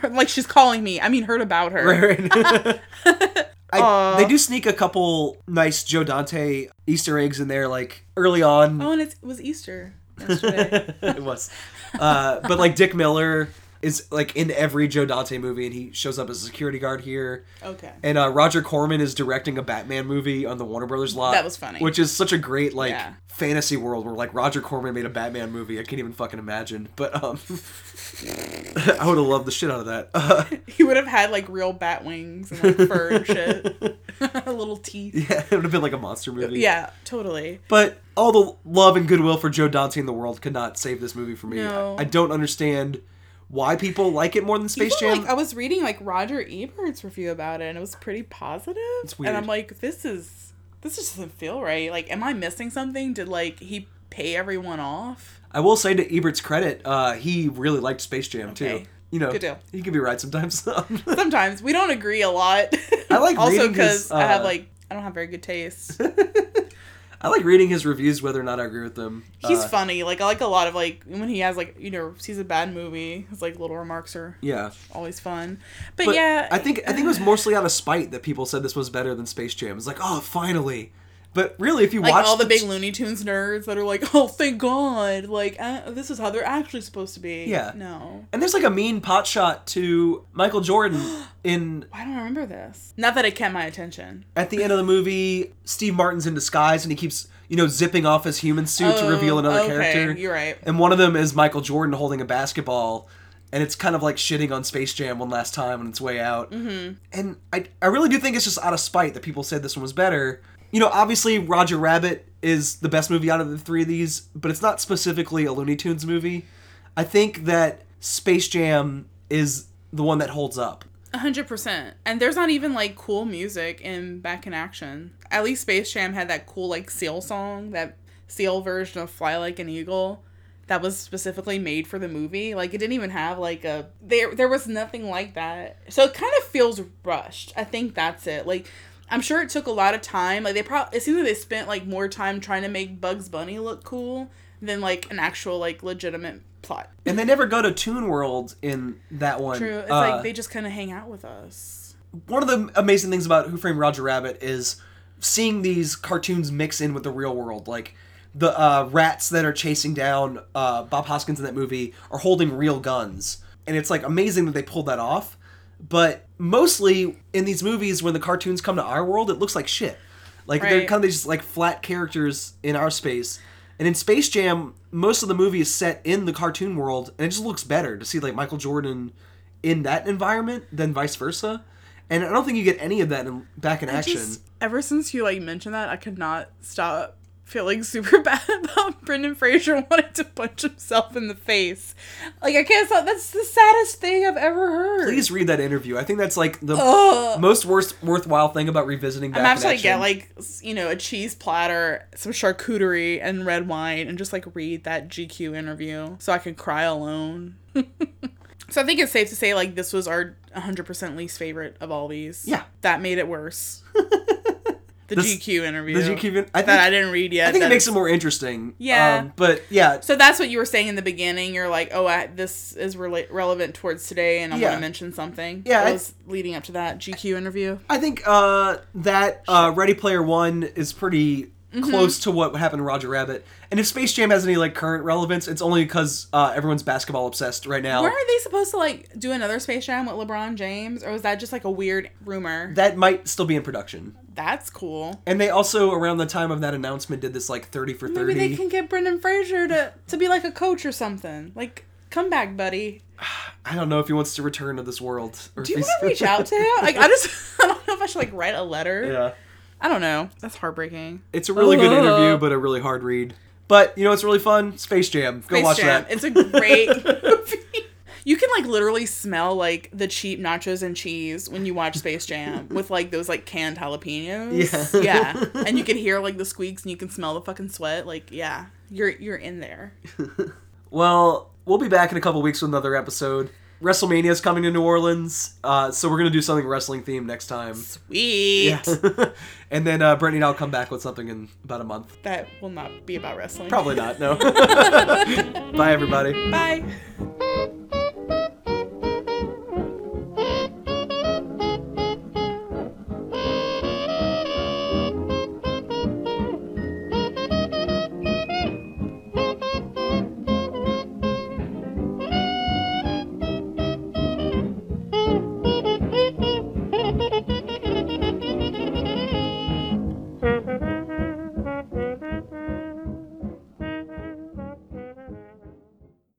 like she's calling me. I mean, heard about her. Right. right. I, they do sneak a couple nice Joe Dante Easter eggs in there, like early on. Oh, and it was Easter yesterday. it was. Uh, but like Dick Miller is like in every Joe Dante movie, and he shows up as a security guard here. okay. And uh, Roger Corman is directing a Batman movie on the Warner Brothers lot. That was funny. Which is such a great like Yeah. fantasy world where like Roger Corman made a Batman movie. I can't even fucking imagine. But um, I would have loved the shit out of that. Uh, He would have had like real bat wings and like fur and shit. Little teeth. yeah, it would have been like a monster movie. Yeah, totally. But all the love and goodwill for Joe Dante in the world could not save this movie for me. No. I, I don't understand why people like it more than Space Even, Jam. Like I was reading like Roger Ebert's review about it, and it was pretty positive. It's weird. And I'm like, this is this just doesn't feel right. Like, am I missing something? Did like he pay everyone off? I will say to Ebert's credit, uh, he really liked Space Jam too. You know, Good deal. he can be right sometimes. Sometimes we don't agree a lot. I like also because his, I have uh, like I don't have very good taste. I like reading his reviews, whether or not I agree with them. He's Uh, funny. Like I like a lot of like when he has like you know sees a bad movie. His like little remarks are Yeah, always fun. But, but yeah, I think I think it was mostly out of spite that people said this was better than Space Jam. It's like, oh, finally. But really, if you like watch all the big Looney Tunes nerds that are like, oh thank God, like uh, this is how they're actually supposed to be. Yeah. No, and there's like a mean pot shot to Michael Jordan in I don't I remember this. Not that it kept my attention. at the end of the movie, Steve Martin's in disguise and he keeps, you know, zipping off his human suit to Oh, reveal another okay, character. you're right. And one of them is Michael Jordan holding a basketball, and it's kind of like shitting on Space Jam one last time on its way out. Mm-hmm. And I, I really do think it's just out of spite that people said this one was better. You know, obviously Roger Rabbit is the best movie out of the three of these, but it's not specifically a Looney Tunes movie. I think that Space Jam is the one that holds up. A hundred percent. And there's not even like cool music in Back in Action. At least Space Jam had that cool like Seal song, that Seal version of Fly Like an Eagle, that was specifically made for the movie. Like it didn't even have like a there. There was nothing like that. So it kind of feels rushed. I think that's it. Like I'm sure it took a lot of time. Like they probably it seems like they spent like more time trying to make Bugs Bunny look cool than like an actual like legitimate plot. And they never go to Toon World in that one. True. It's Uh, like they just kind of hang out with us. one of the amazing things about Who Framed Roger Rabbit is seeing these cartoons mix in with the real world. Like the uh, rats that are chasing down uh, Bob Hoskins in that movie are holding real guns, and it's like amazing that they pulled that off. But mostly in these movies, when the cartoons come to our world, it looks like shit. Like they're kind of just like flat characters in our space. And in Space Jam, most of the movie is set in the cartoon world, and it just looks better to see like Michael Jordan in that environment than vice versa. And I don't think you get any of that in back in I action. just- ever since you like mentioned that, I could not stop feeling super bad about Brendan Fraser wanting to punch himself in the face. Like I can't stop. That's the saddest thing I've ever heard. Please read that interview. I think that's like the Ugh. most worst worthwhile thing about revisiting back I'm actually get like you know a cheese platter, some charcuterie, and red wine, and just like read that GQ interview so I can cry alone. so I think it's safe to say like this was our 100% least favorite of all these. Yeah. that made it worse. The This- GQ interview. the GQ I that I didn't read yet. I think it makes it more interesting. Yeah. Um, but yeah, So that's what you were saying in the beginning. You're like, oh, I, this is rela- relevant towards today, and I Yeah. want to mention something. Yeah, I- was leading up to that GQ interview. I think uh, that uh, Ready Player One is pretty Mm-hmm. close to what happened to Roger Rabbit. And if Space Jam has any like current relevance, it's only because uh, everyone's basketball obsessed right now. Where are they supposed to like do another Space Jam with LeBron James, or was that just like a weird rumor? That might still be in production. That's cool. And they also, around the time of that announcement, did this like 30 for 30. Maybe they can get Brendan Fraser to to be like a coach or something. Like, come back, buddy. I don't know if he wants to return to this world. Or Do you want to reach out to him? Like, I just I don't know if I should like write a letter. yeah. I don't know. That's heartbreaking. It's a really good interview, but a really hard read. But, you know, it's really fun. Space Jam. Go Space watch Jam. that. It's a great movie. You can like literally smell like the cheap nachos and cheese when you watch Space Jam with like those like canned jalapenos. Yeah. yeah. And you can hear like the squeaks and you can smell the fucking sweat. Like, yeah, you're you're in there. Well, we'll be back in a couple weeks with another episode. WrestleMania is coming to New Orleans, uh, so we're gonna do something wrestling themed next time. Sweet. Yeah. and then uh, Britnee and I'll come back with something in about a month. That will not be about wrestling. Probably not. No. Bye, everybody. Bye. Bye.